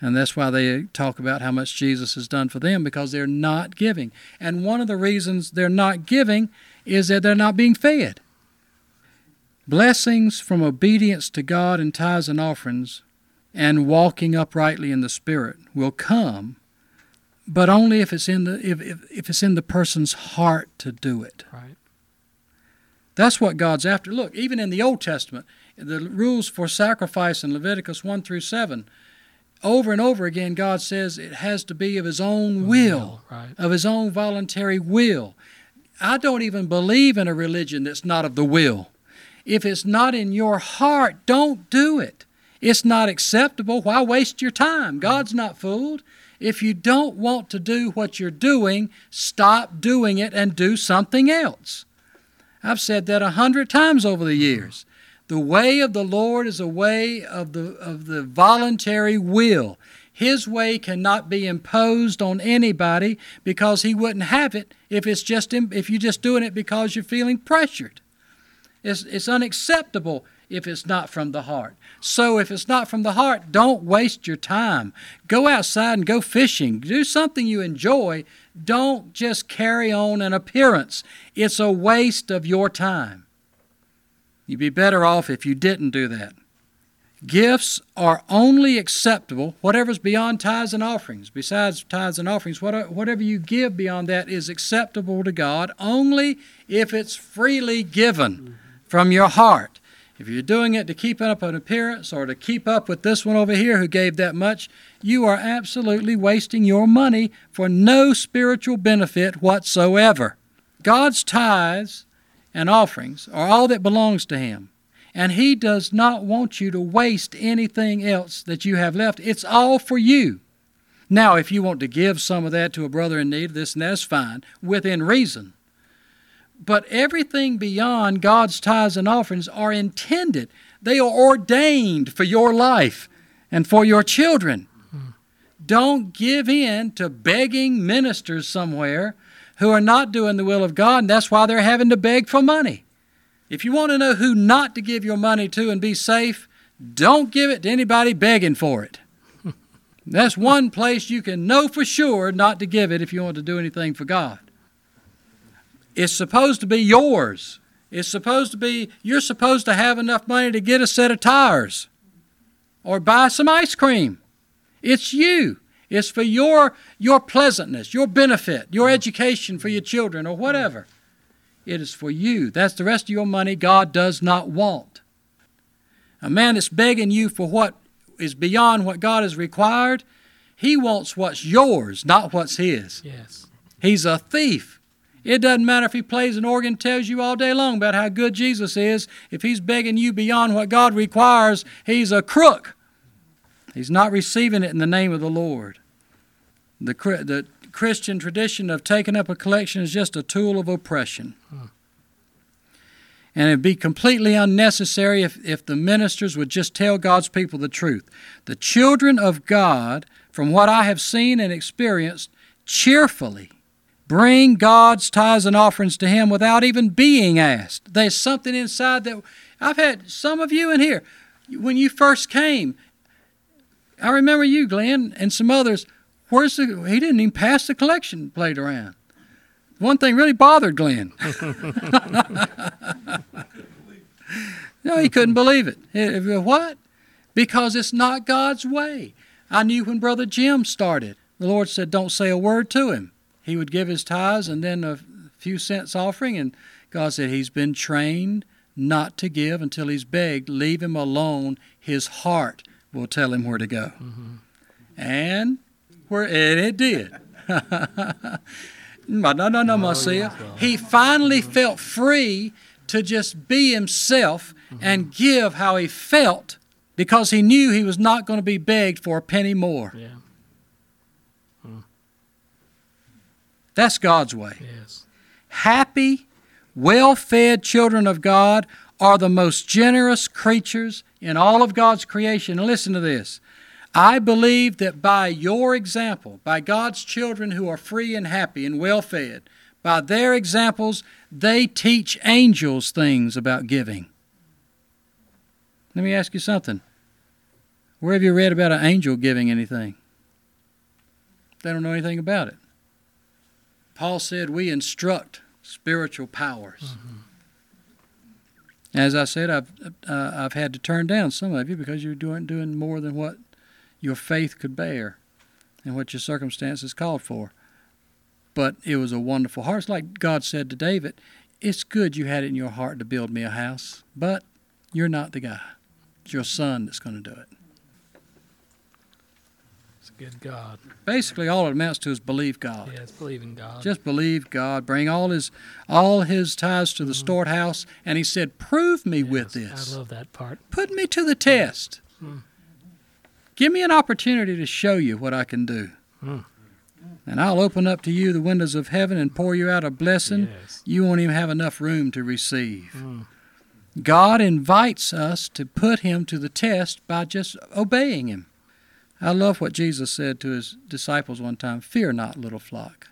And that's why they talk about how much Jesus has done for them because they're not giving. And one of the reasons they're not giving is that they're not being fed. Blessings from obedience to God and tithes and offerings and walking uprightly in the Spirit will come, but only if it's in the if, if, if it's in the person's heart to do it. Right. That's what God's after. Look, even in the Old Testament, the rules for sacrifice in Leviticus 1 through 7, over and over again, God says it has to be of His own will, Right. of His own voluntary will. I don't even believe in a religion that's not of the will. If it's not in your heart, don't do it. It's not acceptable. Why waste your time? Mm. God's not fooled. If you don't want to do what you're doing, stop doing it and do something else. I've said that a hundred times over the mm. years. The way of the Lord is a way of the, of the voluntary will. His way cannot be imposed on anybody because he wouldn't have it if it's just if you're just doing it because you're feeling pressured. It's, it's unacceptable if it's not from the heart. So if it's not from the heart, don't waste your time. Go outside and go fishing. Do something you enjoy. Don't just carry on an appearance. It's a waste of your time. You'd be better off if you didn't do that. Gifts are only acceptable, whatever's beyond tithes and offerings. Besides tithes and offerings, whatever you give beyond that is acceptable to God only if it's freely given from your heart. If you're doing it to keep up an appearance or to keep up with this one over here who gave that much, you are absolutely wasting your money for no spiritual benefit whatsoever. God's tithes and offerings are all that belongs to Him. And He does not want you to waste anything else that you have left. It's all for you. Now, if you want to give some of that to a brother in need, this and that's fine, within reason. But everything beyond God's tithes and offerings are intended, they are ordained for your life and for your children. Hmm. Don't give in to begging ministers somewhere who are not doing the will of God, and that's why they're having to beg for money. If you want to know who not to give your money to and be safe, don't give it to anybody begging for it. [LAUGHS] That's one place you can know for sure not to give it if you want to do anything for God. It's supposed to be yours. It's supposed to be, you're supposed to have enough money to get a set of tires or buy some ice cream. It's you. It's for your, your pleasantness, your benefit, your mm. education for your mm. children, or mm. whatever. It is for you. That's the rest of your money God does not want. A man that's begging you for what is beyond what God has required, he wants what's yours, not what's his. Yes. He's a thief. It doesn't matter if he plays an organ, tells you all day long about how good Jesus is. If he's begging you beyond what God requires, he's a crook. He's not receiving it in the name of the Lord. The, the Christian tradition of taking up a collection is just a tool of oppression. Huh. And it'd be completely unnecessary if, if the ministers would just tell God's people the truth. The children of God, from what I have seen and experienced, cheerfully bring God's tithes and offerings to Him without even being asked. There's something inside that I've had some of you in here. When you first came, I remember you, Glenn, and some others. Where's the? He didn't even pass the collection plate around. One thing really bothered Glenn. [LAUGHS] no, he couldn't believe it. What? Because it's not God's way. I knew when Brother Jim started. The Lord said, "Don't say a word to him." He would give his tithes and then a few cents offering, and God said, He's been trained not to give until he's begged. Leave him alone. His heart will tell him where to go. Mm-hmm. And where and it did. [LAUGHS] no, no, no, Marcia. He finally felt free to just be himself mm-hmm. and give how he felt because he knew he was not going to be begged for a penny more. Yeah. That's God's way. Yes. Happy, well fed children of God are the most generous creatures in all of God's creation. And listen to this. I believe that by your example, by God's children who are free and happy and well fed, by their examples, they teach angels things about giving. Let me ask you something. Where have you read about an angel giving anything? They don't know anything about it. Paul said we instruct spiritual powers. Mm-hmm. As I said, I've uh, I've had to turn down some of you because you're doing doing more than what your faith could bear and what your circumstances called for. But it was a wonderful heart. It's like God said to David, "It's good you had it in your heart to build me a house, but you're not the guy. It's your son that's going to do it." Good God. Basically, all it amounts to is believe God. Yes, believe in God. Just believe God. Bring all his all his tithes to the mm-hmm. storehouse, and he said, "Prove me yes, with this. I love that part. Put me to the test. Mm. Give me an opportunity to show you what I can do." Mm. And I'll open up to you the windows of heaven and pour you out a blessing yes. you won't even have enough room to receive. Mm. God invites us to put him to the test by just obeying him. I love what Jesus said to his disciples one time Fear not, little flock.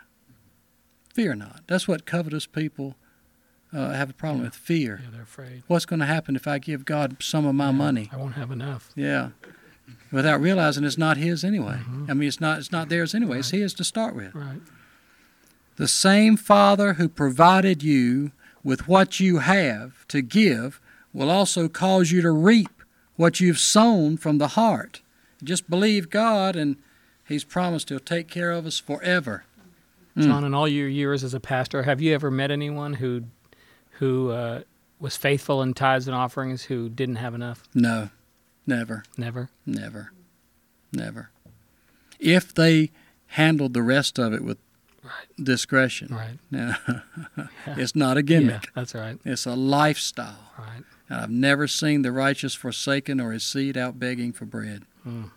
Fear not. That's what covetous people uh, have a problem yeah. with fear. Yeah, they're afraid. What's going to happen if I give God some of my yeah, money? I won't have enough. Yeah. Without realizing it's not his anyway. Mm-hmm. I mean, it's not it's not theirs anyway. Right. It's his to start with. Right. The same Father who provided you with what you have to give will also cause you to reap what you've sown from the heart. Just believe God, and He's promised He'll take care of us forever. Mm. John, in all your years as a pastor, have you ever met anyone who, who uh, was faithful in tithes and offerings who didn't have enough? No, never. Never. Never. Never. If they handled the rest of it with right. discretion. Right. Yeah. [LAUGHS] it's not a gimmick. [LAUGHS] Yeah, that's right. It's a lifestyle. Right. And I've never seen the righteous forsaken or his seed out begging for bread. Mm.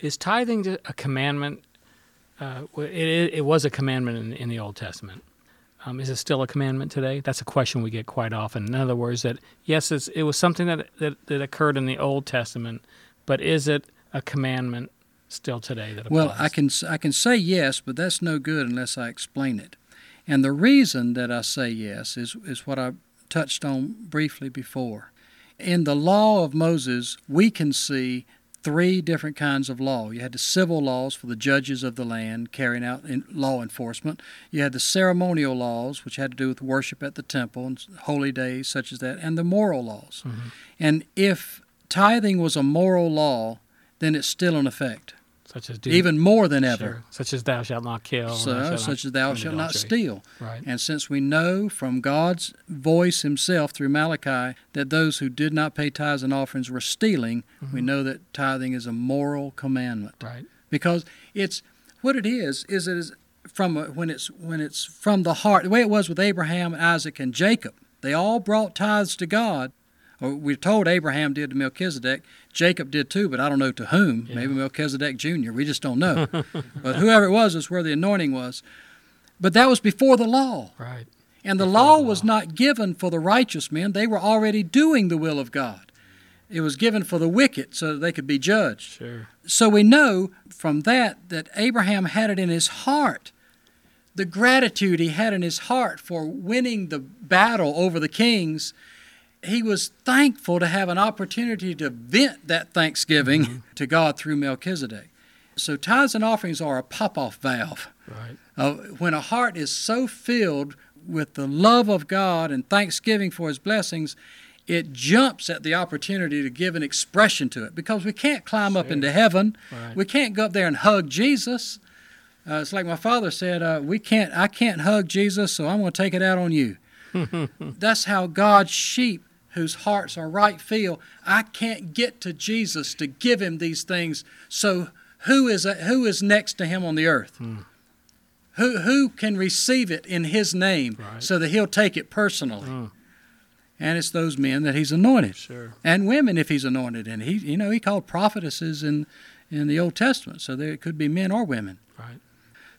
Is tithing a commandment? Uh, it, it, was a commandment in, in the Old Testament. Um, is it still a commandment today? That's a question we get quite often. In other words, that yes, it was something that, that, that occurred in the Old Testament, but is it a commandment still today that applies? Well, I can I can say yes, but that's no good unless I explain it. And the reason that I say yes is is what I touched on briefly before. In the law of Moses, we can see three different kinds of law. You had the civil laws for the judges of the land carrying out law enforcement. You had the ceremonial laws, which had to do with worship at the temple and holy days such as that, and the moral laws. Mm-hmm. And if tithing was a moral law, then it's still in effect such as do, even more than ever, sure. such as thou shalt not kill, so, such as thou shalt not steal. Right. And since we know from God's voice Himself through Malachi that those who did not pay tithes and offerings were stealing, mm-hmm. we know that tithing is a moral commandment. Right. Because it's what it is is it is from when it's when it's from the heart the way it was with Abraham, Isaac, and Jacob. They all brought tithes to God, we're told Abraham did to Melchizedek. Jacob did too, but I don't know to whom. Yeah. Maybe Melchizedek Jr. We just don't know. [LAUGHS] but whoever it was is where the anointing was. But that was before the law. Right. And the law was not given for the righteous men. They were already doing the will of God. It was given for the wicked so that they could be judged. Sure. So we know from that that Abraham had it in his heart the gratitude he had in his heart for winning the battle over the kings he was thankful to have an opportunity to vent that thanksgiving mm-hmm. to God through Melchizedek. So tithes and offerings are a pop-off valve. Right. Uh, when a heart is so filled with the love of God and thanksgiving for His blessings, it jumps at the opportunity to give an expression to it because we can't climb sure. up into heaven. Right. We can't go up there and hug Jesus. Uh, it's like my father said, uh, "We can't. I can't hug Jesus, so I'm going to take it out on you." [LAUGHS] That's how God's sheep whose hearts are right feel, I can't get to Jesus to give him these things. So who is who is next to him on the earth? Hmm. Who who can receive it in his name right. so that he'll take it personally? Hmm. And it's those men that he's anointed, sure. and women if he's anointed. And he, you know, he called prophetesses in in the Old Testament, so there it could be men or women. Right.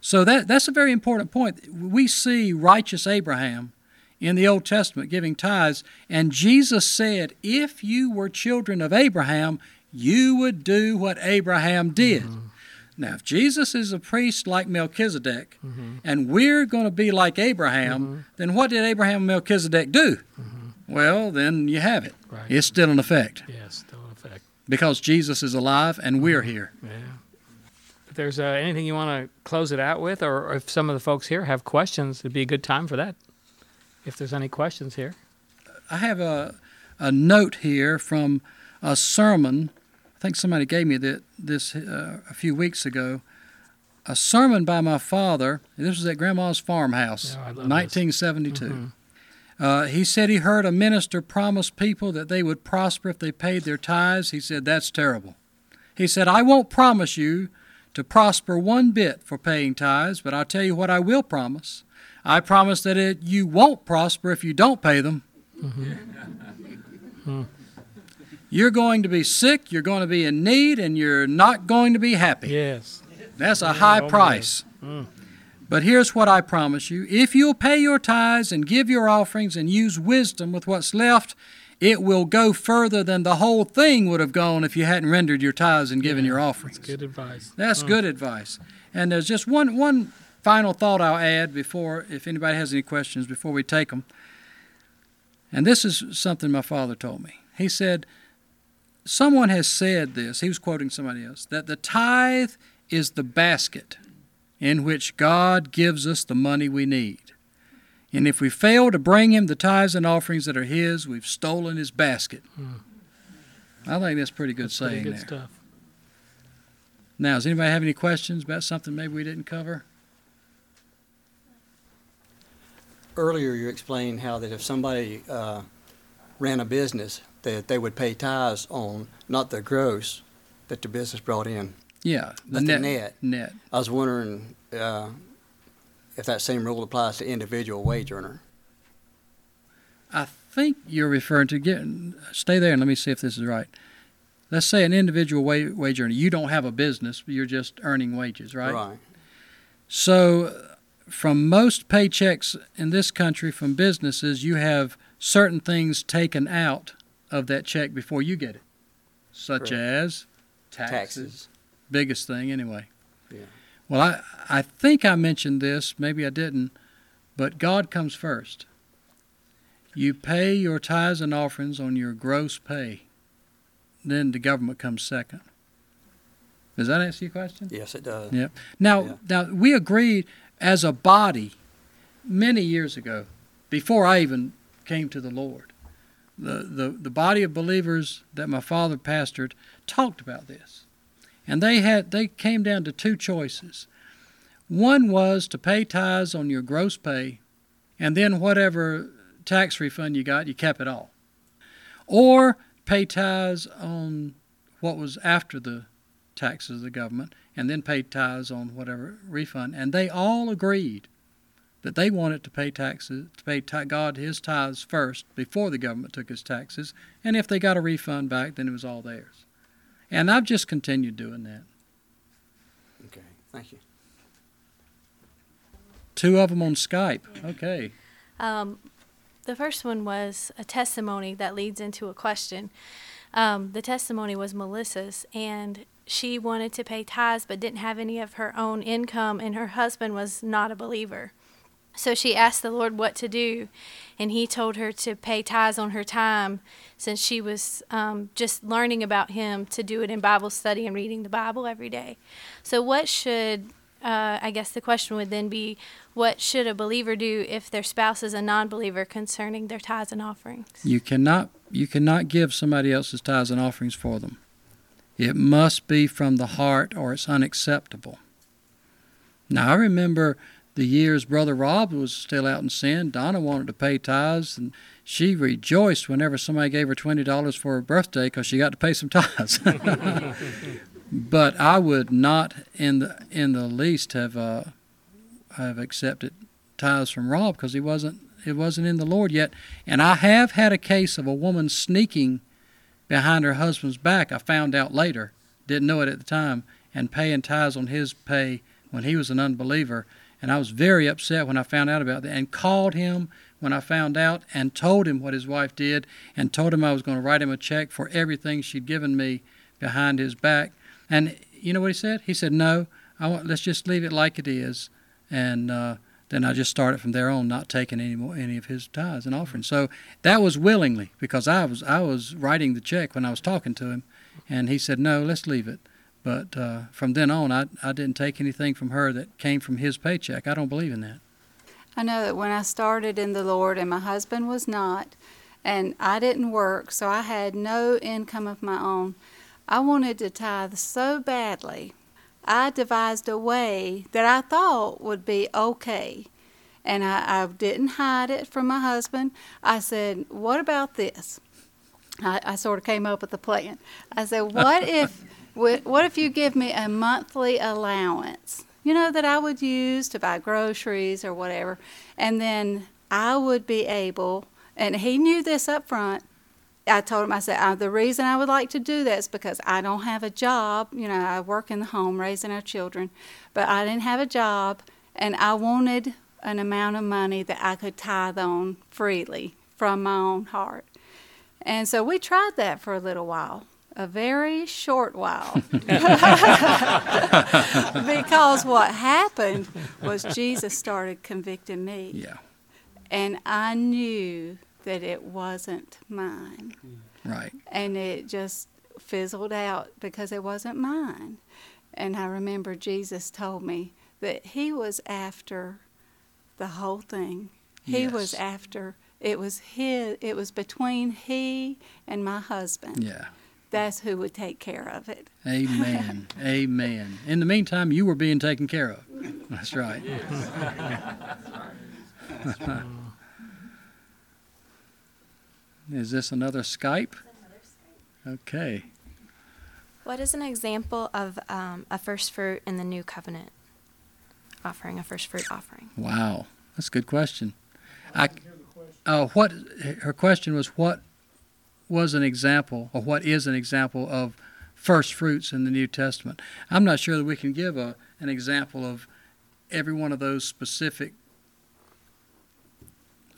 So that that's a very important point. We see righteous Abraham in the Old Testament giving tithes. And Jesus said, if you were children of Abraham, you would do what Abraham did. Mm-hmm. Now, if Jesus is a priest like Melchizedek, mm-hmm. and we're going to be like Abraham, mm-hmm. then what did Abraham and Melchizedek do? Mm-hmm. well, then you have it. Right. It's still in effect Yes, still in effect. because Jesus is alive and we're here. Yeah. If there's uh, anything you want to close it out with, or, or if some of the folks here have questions, it'd be a good time for that. If there's any questions here. I have a, a note here from a sermon. I think somebody gave me that, this uh, a few weeks ago. A sermon by my father. This was at Grandma's farmhouse, Oh, I love this. 1972. Uh, he said he heard a minister promise people that they would prosper if they paid their tithes. He said, That's terrible. He said, I won't promise you to prosper one bit for paying tithes, but I'll tell you what I will promise. I promise that it, you won't prosper if you don't pay them. Mm-hmm. Hmm. You're going to be sick, you're going to be in need, and you're not going to be happy. Yes. That's a high oh, price. Mm. But here's what I promise you if you'll pay your tithes and give your offerings and use wisdom with what's left, it will go further than the whole thing would have gone if you hadn't rendered your tithes and given your offerings. That's good advice. That's mm. good advice. And there's just one one final thought I'll add before, if anybody has any questions before we take them. And this is something my father told me. He said, Someone has said this, he was quoting somebody else, that the tithe is the basket in which God gives us the money we need. And if we fail to bring him the tithes and offerings that are his, we've stolen his basket. Hmm. I think that's pretty good That's pretty saying good there. stuff. Now, does anybody have any questions about something maybe we didn't cover? Earlier, you explained how that if somebody uh, ran a business, that they would pay tithes on not the gross that the business brought in. Yeah, But the net. Net. I was wondering uh, if that same rule applies to individual wage earner. I think you're referring to getting. Stay there and let me see if this is right. Let's say an individual wa- wage earner. You don't have a business. You're just earning wages, right? Right. So, from most paychecks in this country from businesses, you have certain things taken out of that check before you get it, such Correct. as taxes. Taxes. Biggest thing, anyway. Yeah. Well, I, I think I mentioned this, maybe I didn't, but God comes first. You pay your tithes and offerings on your gross pay, then the government comes second. Does that answer your question? Yes, it does. Yeah. Now, Yeah. now we agreed as a body many years ago, before I even came to the Lord. The, the, the body of believers that my father pastored talked about this. And they had they came down to two choices. One was to pay tithes on your gross pay, and then whatever tax refund you got, you kept it all. Or pay tithes on what was after the taxes of the government, and then paid tithes on whatever refund. And they all agreed that they wanted to pay taxes, to pay ti- God his tithes first before the government took his taxes. And if they got a refund back, then it was all theirs. And I've just continued doing that. Okay. Thank you. Two of them on Skype. Okay. Um, the first one was a testimony that leads into a question. Um, the testimony was Melissa's, and she wanted to pay tithes but didn't have any of her own income, and her husband was not a believer. So she asked the Lord what to do, and He told her to pay tithes on her time since she was um, just learning about Him to do it in Bible study and reading the Bible every day. So, what should, uh, I guess the question would then be, what should a believer do if their spouse is a non believer concerning their tithes and offerings? You cannot you cannot give somebody else's tithes and offerings for them. It must be from the heart or it's unacceptable. Now I remember the years Brother Rob was still out in sin, Donna wanted to pay tithes and she rejoiced whenever somebody gave her twenty dollars for her birthday because she got to pay some tithes. [LAUGHS] but I would not in the in the least have uh, have accepted tithes from Rob because he wasn't it wasn't in the Lord yet. And I have had a case of a woman sneaking behind her husband's back. I found out later, didn't know it at the time, and paying tithes on his pay when he was an unbeliever. And I was very upset when I found out about that and called him when I found out and told him what his wife did and told him I was going to write him a check for everything she'd given me behind his back. And you know what he said? He said, "No, I want, let's just leave it like it is, and uh, then I just started from there on, not taking any more any of his tithes and offerings. So that was willingly because I was I was writing the check when I was talking to him, and he said no, let's leave it. But uh, from then on, I I didn't take anything from her that came from his paycheck. I don't believe in that. I know that when I started in the Lord and my husband was not, and I didn't work, so I had no income of my own, I wanted to tithe so badly. I devised a way that I thought would be okay. And I, I didn't hide it from my husband. I said, What about this? I, I sort of came up with a plan. I said, [LAUGHS] What if what if you give me a monthly allowance? you know, that I would use to buy groceries or whatever. And then I would be able, and he knew this up front. I told him, I said, uh, the reason I would like to do this because I don't have a job. You know, I work in the home raising our children, but I didn't have a job, and I wanted an amount of money that I could tithe on freely from my own heart. And so we tried that for a little while a very short while. [LAUGHS] because what happened was Jesus started convicting me. Yeah. And I knew that it wasn't mine. Mm. Right. And it just fizzled out because it wasn't mine. And I remember Jesus told me that he was after the whole thing. He Yes. was after it was his it was between he and my husband Yeah. that's who would take care of it. Amen. [LAUGHS] Amen. In the meantime, you were being taken care of. That's right. [LAUGHS] Is this another Skype? Okay. What is an example of um, a first fruit in the new covenant? Offering a first fruit offering. Wow. That's a good question. I, uh, what her question was what was an example or what is an example of first fruits in the New Testament? I'm not sure that we can give a, an example of every one of those specific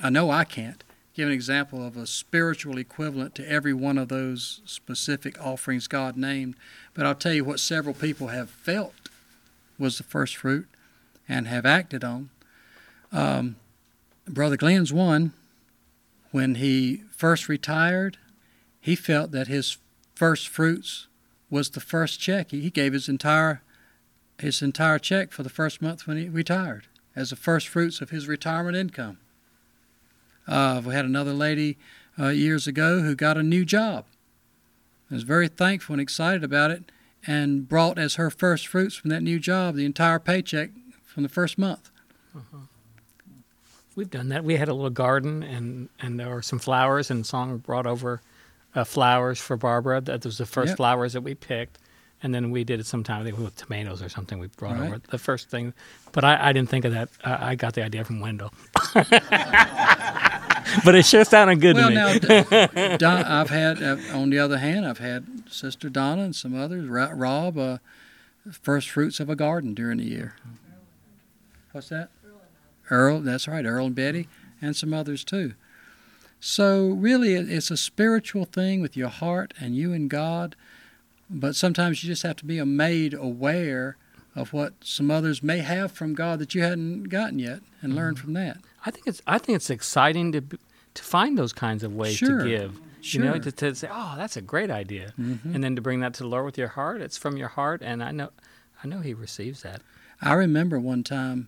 I know I can't give an example of a spiritual equivalent to every one of those specific offerings God named, but I'll tell you what several people have felt was the first fruit and have acted on. Um, Brother Glenn's one. When he first retired, he felt that his first fruits was the first check. He, gave his entire his entire check for the first month when he retired as the first fruits of his retirement income. Uh, we had another lady uh, years ago who got a new job. I Was very thankful and excited about it, and brought as her first fruits from that new job the entire paycheck from the first month. We've done that. We had a little garden, and and there were some flowers, and Song brought over uh, flowers for Barbara. That was the first Yep. flowers that we picked, and then we did it sometime I think with tomatoes or something. We brought Right. over the first thing, but I, I didn't think of that. Uh, I got the idea from Wendell, [LAUGHS] but it sure sounded good well, to me. now [LAUGHS] Don, I've had. Uh, on the other hand, I've had Sister Donna and some others. Rob, uh, first fruits of a garden during the year. What's that? Earl. That's right. Earl and Betty, and some others too. So really, it's a spiritual thing with your heart and you and God. But sometimes you just have to be made aware of what some others may have from God that you hadn't gotten yet, and learn Mm-hmm. from that. I think it's I think it's exciting to to find those kinds of ways Sure. to give. Sure. You know, to, to say, "Oh, that's a great idea," Mhm. and then to bring that to the Lord with your heart. It's from your heart, and I know, I know He receives that. I remember one time,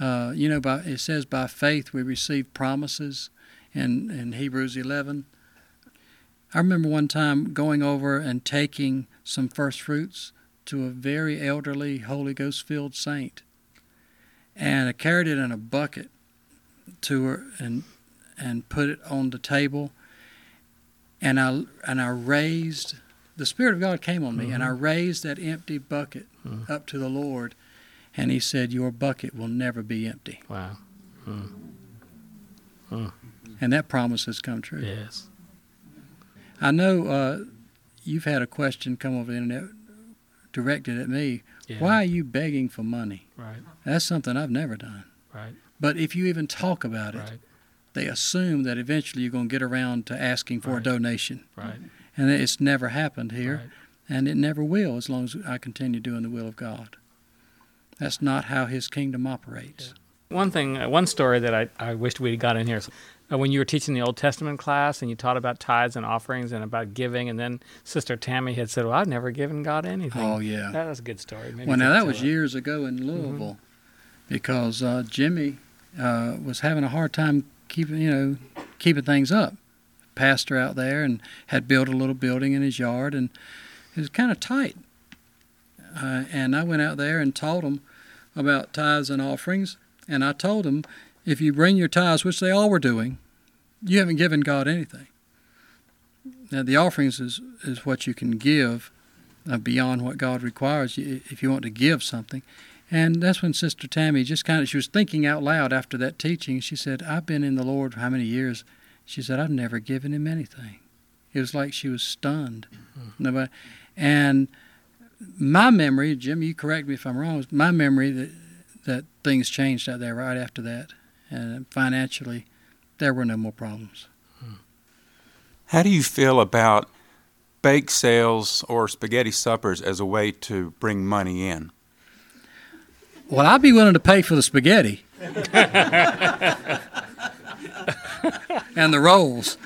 uh, you know, by, it says by faith we receive promises in, in Hebrews 11. I remember one time going over and taking some first fruits to a very elderly, Holy Ghost filled saint. And I carried it in a bucket to her and, and put it on the table. And I, and I raised, the Spirit of God came on me, and I mm-hmm. raised that empty bucket mm-hmm. up to the Lord. And he said, Your bucket will never be empty. Wow. Mm. Mm. And that promise has come true. Yes. I know uh, you've had a question come over the internet directed at me. Yeah. Why are you begging for money? Right. That's something I've never done. Right. But if you even talk about it, Right. they assume that eventually you're going to get around to asking for Right. a donation. Right. And it's never happened here, Right. and it never will as long as I continue doing the will of God. That's not how His kingdom operates. One thing, uh, one story that I, I wished we'd got in here. Uh, when you were teaching the Old Testament class and you taught about tithes and offerings and about giving, and then Sister Tammy had said, "Well, I've never given God anything." Oh yeah. that was a good story. Maybe well, now that was it. years ago in Louisville, because uh, Jimmy uh, was having a hard time keeping, you know, keeping things up. Pastor out there and had built a little building in his yard, and it was kind of tight. Uh, and I went out there and taught him about tithes and offerings, and I told him, if you bring your tithes, which they all were doing, you haven't given God anything. Now the offerings is is what you can give uh, beyond what God requires if you want to give something. And that's when Sister Tammy just kind of, she was thinking out loud after that teaching. She said, I've been in the Lord for how many years? She said, I've never given him anything. It was like she was stunned. Nobody, and my memory, Jim, you correct me if I'm wrong, my memory that, that things changed out there right after that. And financially, there were no more problems. How do you feel about bake sales or spaghetti suppers as a way to bring money in? Well, I'd be willing to pay for the spaghetti [LAUGHS] and the rolls,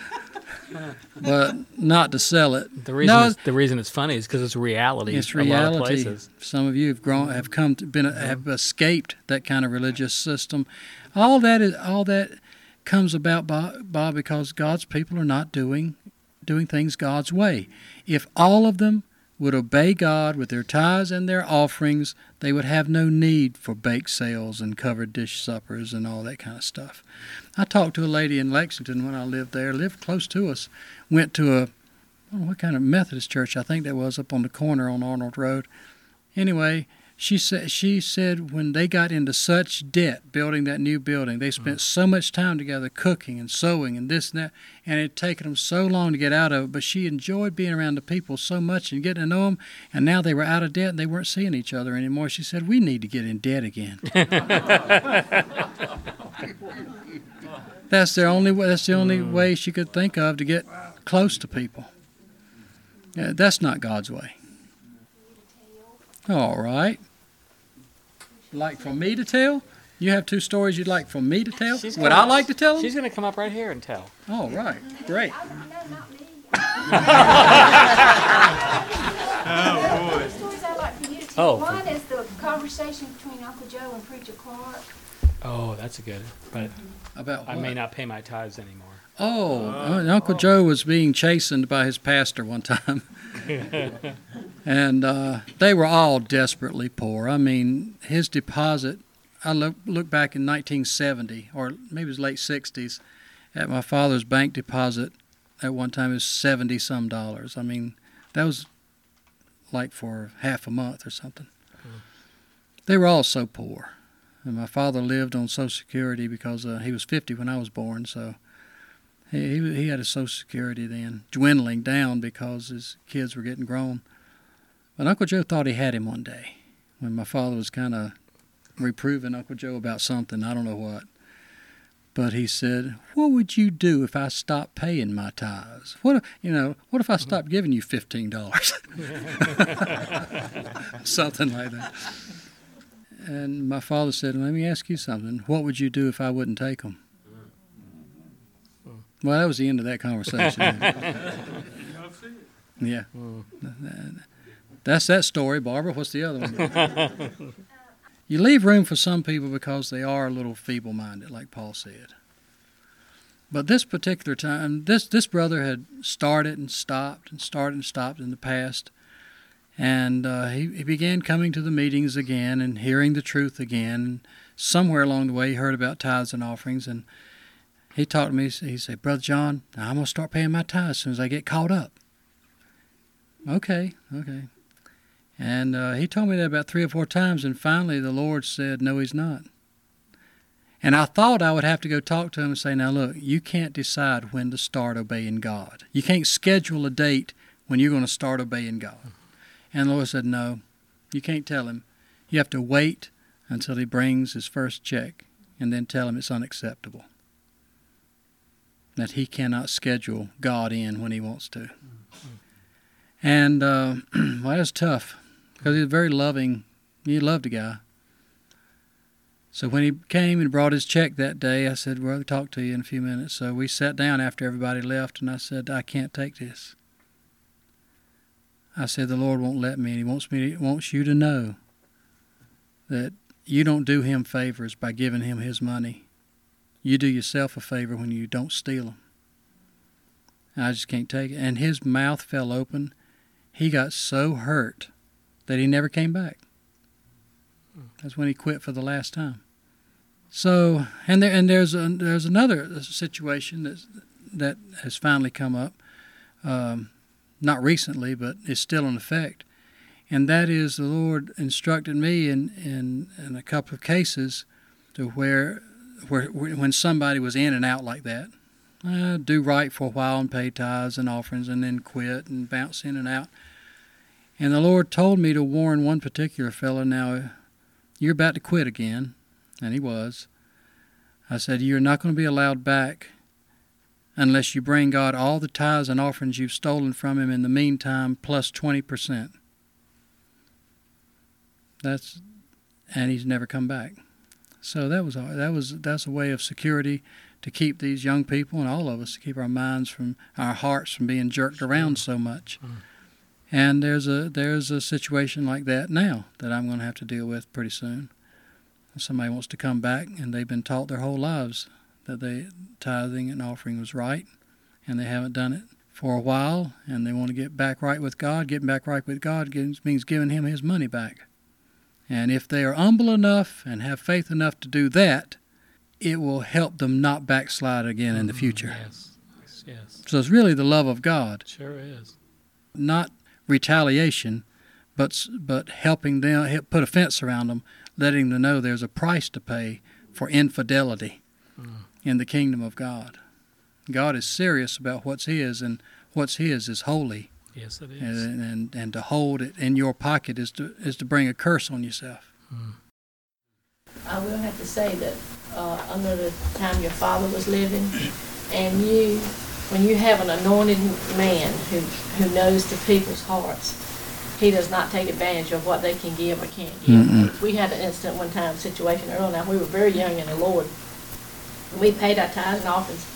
but not to sell it. The reason No, it's, the reason it's funny is because it's reality. It's a lot of reality. places. Some of you have grown, have come to been, have escaped that kind of religious system. All that is, all that comes about, Bob, Bob, because God's people are not doing, doing things God's way. If all of them would obey God with their tithes and their offerings, they would have no need for bake sales and covered dish suppers and all that kind of stuff. I talked to a lady in Lexington when I lived there, lived close to us, went to a what kind of Methodist church I think that was up on the corner on Arnold Road. Anyway, she said she said when they got into such debt building that new building, they spent mm-hmm. so much time together cooking and sewing and this and that, and it had taken them so long to get out of it. But she enjoyed being around the people so much and getting to know them. And now they were out of debt and they weren't seeing each other anymore. She said we need to get in debt again. [LAUGHS] that's their only way. That's the only mm. way she could think of to get close to people. Yeah, that's not God's way. All right. Like for me to tell? You have two stories you'd like for me to tell? She's Would gonna- I like to tell them? She's going to come up right here and tell. All right. Great. [LAUGHS] stories I'd like for you to Oh. tell. One is the conversation between Uncle Joe and Preacher Clark. Oh, that's a good. But About I what? may not pay my tithes anymore. Oh, uh, Uncle Joe was being chastened by his pastor one time. [LAUGHS] [LAUGHS] and uh, they were all desperately poor. I mean, his deposit, I look, look back in 1970, or maybe it was late 60s, at my father's bank deposit at one time it was 70 some dollars. I mean, that was like for half a month or something. They were all so poor. And my father lived on Social Security because uh, he was 50 when I was born, so he, he had a Social Security then, dwindling down because his kids were getting grown. But Uncle Joe thought he had him one day when my father was kind of reproving Uncle Joe about something, I don't know what. But he said, "What would you do if I stopped paying my tithes? What if- you know? What if I stopped giving you fifteen dollars? [LAUGHS] something like that." And my father said, "Let me ask you something. What would you do if I wouldn't take them?" Well, that was the end of that conversation. [LAUGHS] yeah. That's that story, Barbara. What's the other one? [LAUGHS] you leave room for some people because they are a little feeble minded, like Paul said. But this particular time, this, this brother had started and stopped and started and stopped in the past. And uh, he, he began coming to the meetings again and hearing the truth again. Somewhere along the way, he heard about tithes and offerings. And he talked to me. He said, Brother John, I'm going to start paying my tithes as soon as I get caught up. Okay, okay. And uh, he told me that about three or four times, and finally the Lord said, No, he's not. And I thought I would have to go talk to him and say, Now look, you can't decide when to start obeying God. You can't schedule a date when you're going to start obeying God. And the Lord said, No, you can't tell him. You have to wait until he brings his first check and then tell him it's unacceptable. That he cannot schedule God in when he wants to. And uh, [CLEARS THROAT] well, that was tough because he was very loving. He loved the guy. So when he came and brought his check that day, I said, "Well, I'll talk to you in a few minutes." So we sat down after everybody left, and I said, "I can't take this." I said, "The Lord won't let me, and He wants me, to, wants you to know that you don't do Him favors by giving Him His money. You do yourself a favor when you don't steal them." I just can't take it. And his mouth fell open. He got so hurt that he never came back. That's when he quit for the last time. So, and there and there's a, there's another situation that that has finally come up, um, not recently, but is still in effect, and that is the Lord instructed me in in, in a couple of cases to where where when somebody was in and out like that, uh, do right for a while and pay tithes and offerings and then quit and bounce in and out. And the Lord told me to warn one particular fellow, now, you're about to quit again. And he was. I said, You're not going to be allowed back unless you bring God all the tithes and offerings you've stolen from him in the meantime, plus 20%. That's, and he's never come back. So that was that was that's a way of security to keep these young people and all of us to keep our minds from our hearts from being jerked around so much. Mm. And there's a there's a situation like that now that I'm going to have to deal with pretty soon. Somebody wants to come back and they've been taught their whole lives that they tithing and offering was right, and they haven't done it for a while, and they want to get back right with God. Getting back right with God means giving Him His money back. And if they are humble enough and have faith enough to do that, it will help them not backslide again in the mm, future. Yes, yes. So it's really the love of God. Sure is. Not retaliation, but but helping them put a fence around them, letting them know there's a price to pay for infidelity mm. in the kingdom of God. God is serious about what's His, and what's His is holy. Yes, it is. And, and, and to hold it in your pocket is to is to bring a curse on yourself. Mm. I will have to say that uh, under the time your father was living, and you, when you have an anointed man who who knows the people's hearts, he does not take advantage of what they can give or can't give. Mm-mm. We had an incident one time, situation early Now we were very young in the Lord. We paid our tithes and offerings,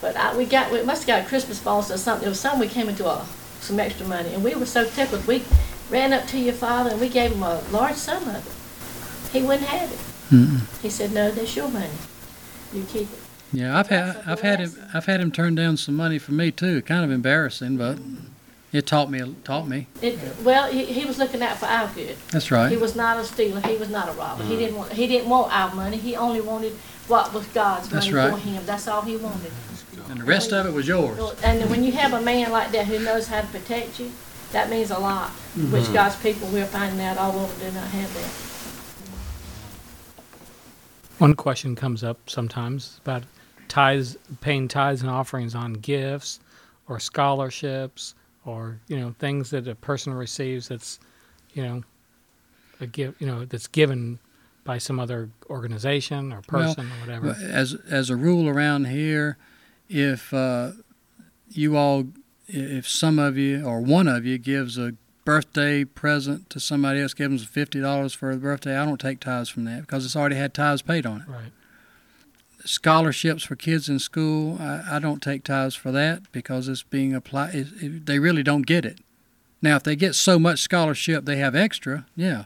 but I, we got we must have got a Christmas bonus or something. It was something we came into a, some extra money, and we were so tickled. We ran up to your father and we gave him a large sum of it. He wouldn't have it. Mm-mm. He said, "No, that's your money. You keep it." Yeah, I've had I've had him I've had him turn down some money for me too. Kind of embarrassing, but it taught me taught me. It, well, he, he was looking out for our good. That's right. He was not a stealer. He was not a robber. Mm. He didn't want he didn't want our money. He only wanted what was God's That's money right. for him. That's all he wanted. And the rest of it was yours. And when you have a man like that who knows how to protect you, that means a lot. Mm-hmm. Which God's people we're finding out all over do not have that. One question comes up sometimes about tithes, paying tithes and offerings on gifts or scholarships or you know things that a person receives that's you know a give you know that's given by some other organization or person well, or whatever. As as a rule around here, if uh, you all, if some of you or one of you gives a birthday present to somebody else, gives them fifty dollars for a birthday. I don't take tithes from that because it's already had tithes paid on it. Right. Scholarships for kids in school, I, I don't take tithes for that because it's being applied. It, it, they really don't get it. Now, if they get so much scholarship they have extra, yeah.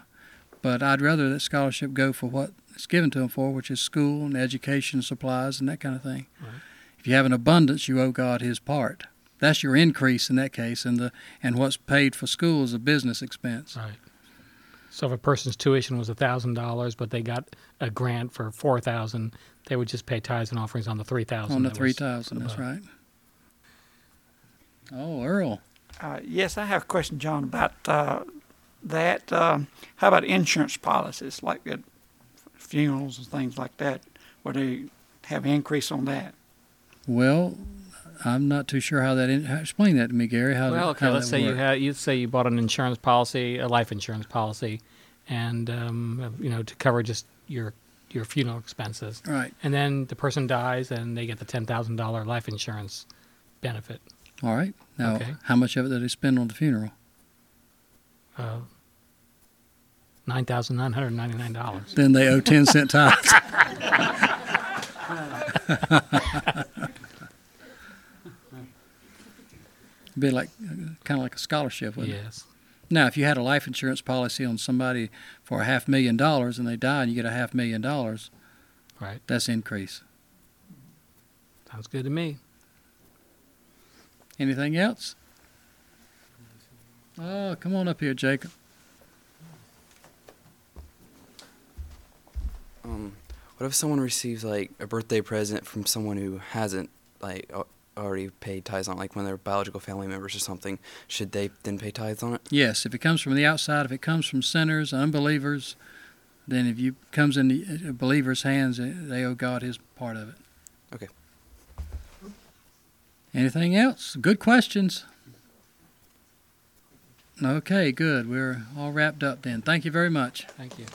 But I'd rather that scholarship go for what it's given to them for, which is school and education supplies and that kind of thing. Right. If you have an abundance, you owe God His part. That's your increase in that case, and the and what's paid for school is a business expense. Right. So if a person's tuition was thousand dollars, but they got a grant for four thousand, they would just pay tithes and offerings on the three thousand. On the three thousand, that's right. Oh, Earl. Uh, yes, I have a question, John, about uh, that. Um, how about insurance policies, like at funerals and things like that? Would they have an increase on that? Well, I'm not too sure how that. In, explain that to me, Gary. How well, okay. How let's say work. you had. You say you bought an insurance policy, a life insurance policy, and um, you know to cover just your your funeral expenses. Right. And then the person dies, and they get the ten thousand dollar life insurance benefit. All right. Now, okay. how much of it did they spend on the funeral? Uh, nine thousand nine hundred ninety nine dollars. Then they owe 10 cent tithes. [LAUGHS] Be like kind of like a scholarship, wouldn't it? Yes. Now, if you had a life insurance policy on somebody for a half million dollars and they die and you get a half million dollars, Right. that's increase. Sounds good to me. Anything else? Oh, come on up here, Jacob. Um, what if someone receives like a birthday present from someone who hasn't like al- already paid tithes on, it, like when they're biological family members or something? Should they then pay tithes on it? Yes, if it comes from the outside, if it comes from sinners, unbelievers, then if you comes in the uh, believer's hands, uh, they owe God his part of it. Okay. Anything else? Good questions. Okay, good. We're all wrapped up then. Thank you very much. Thank you.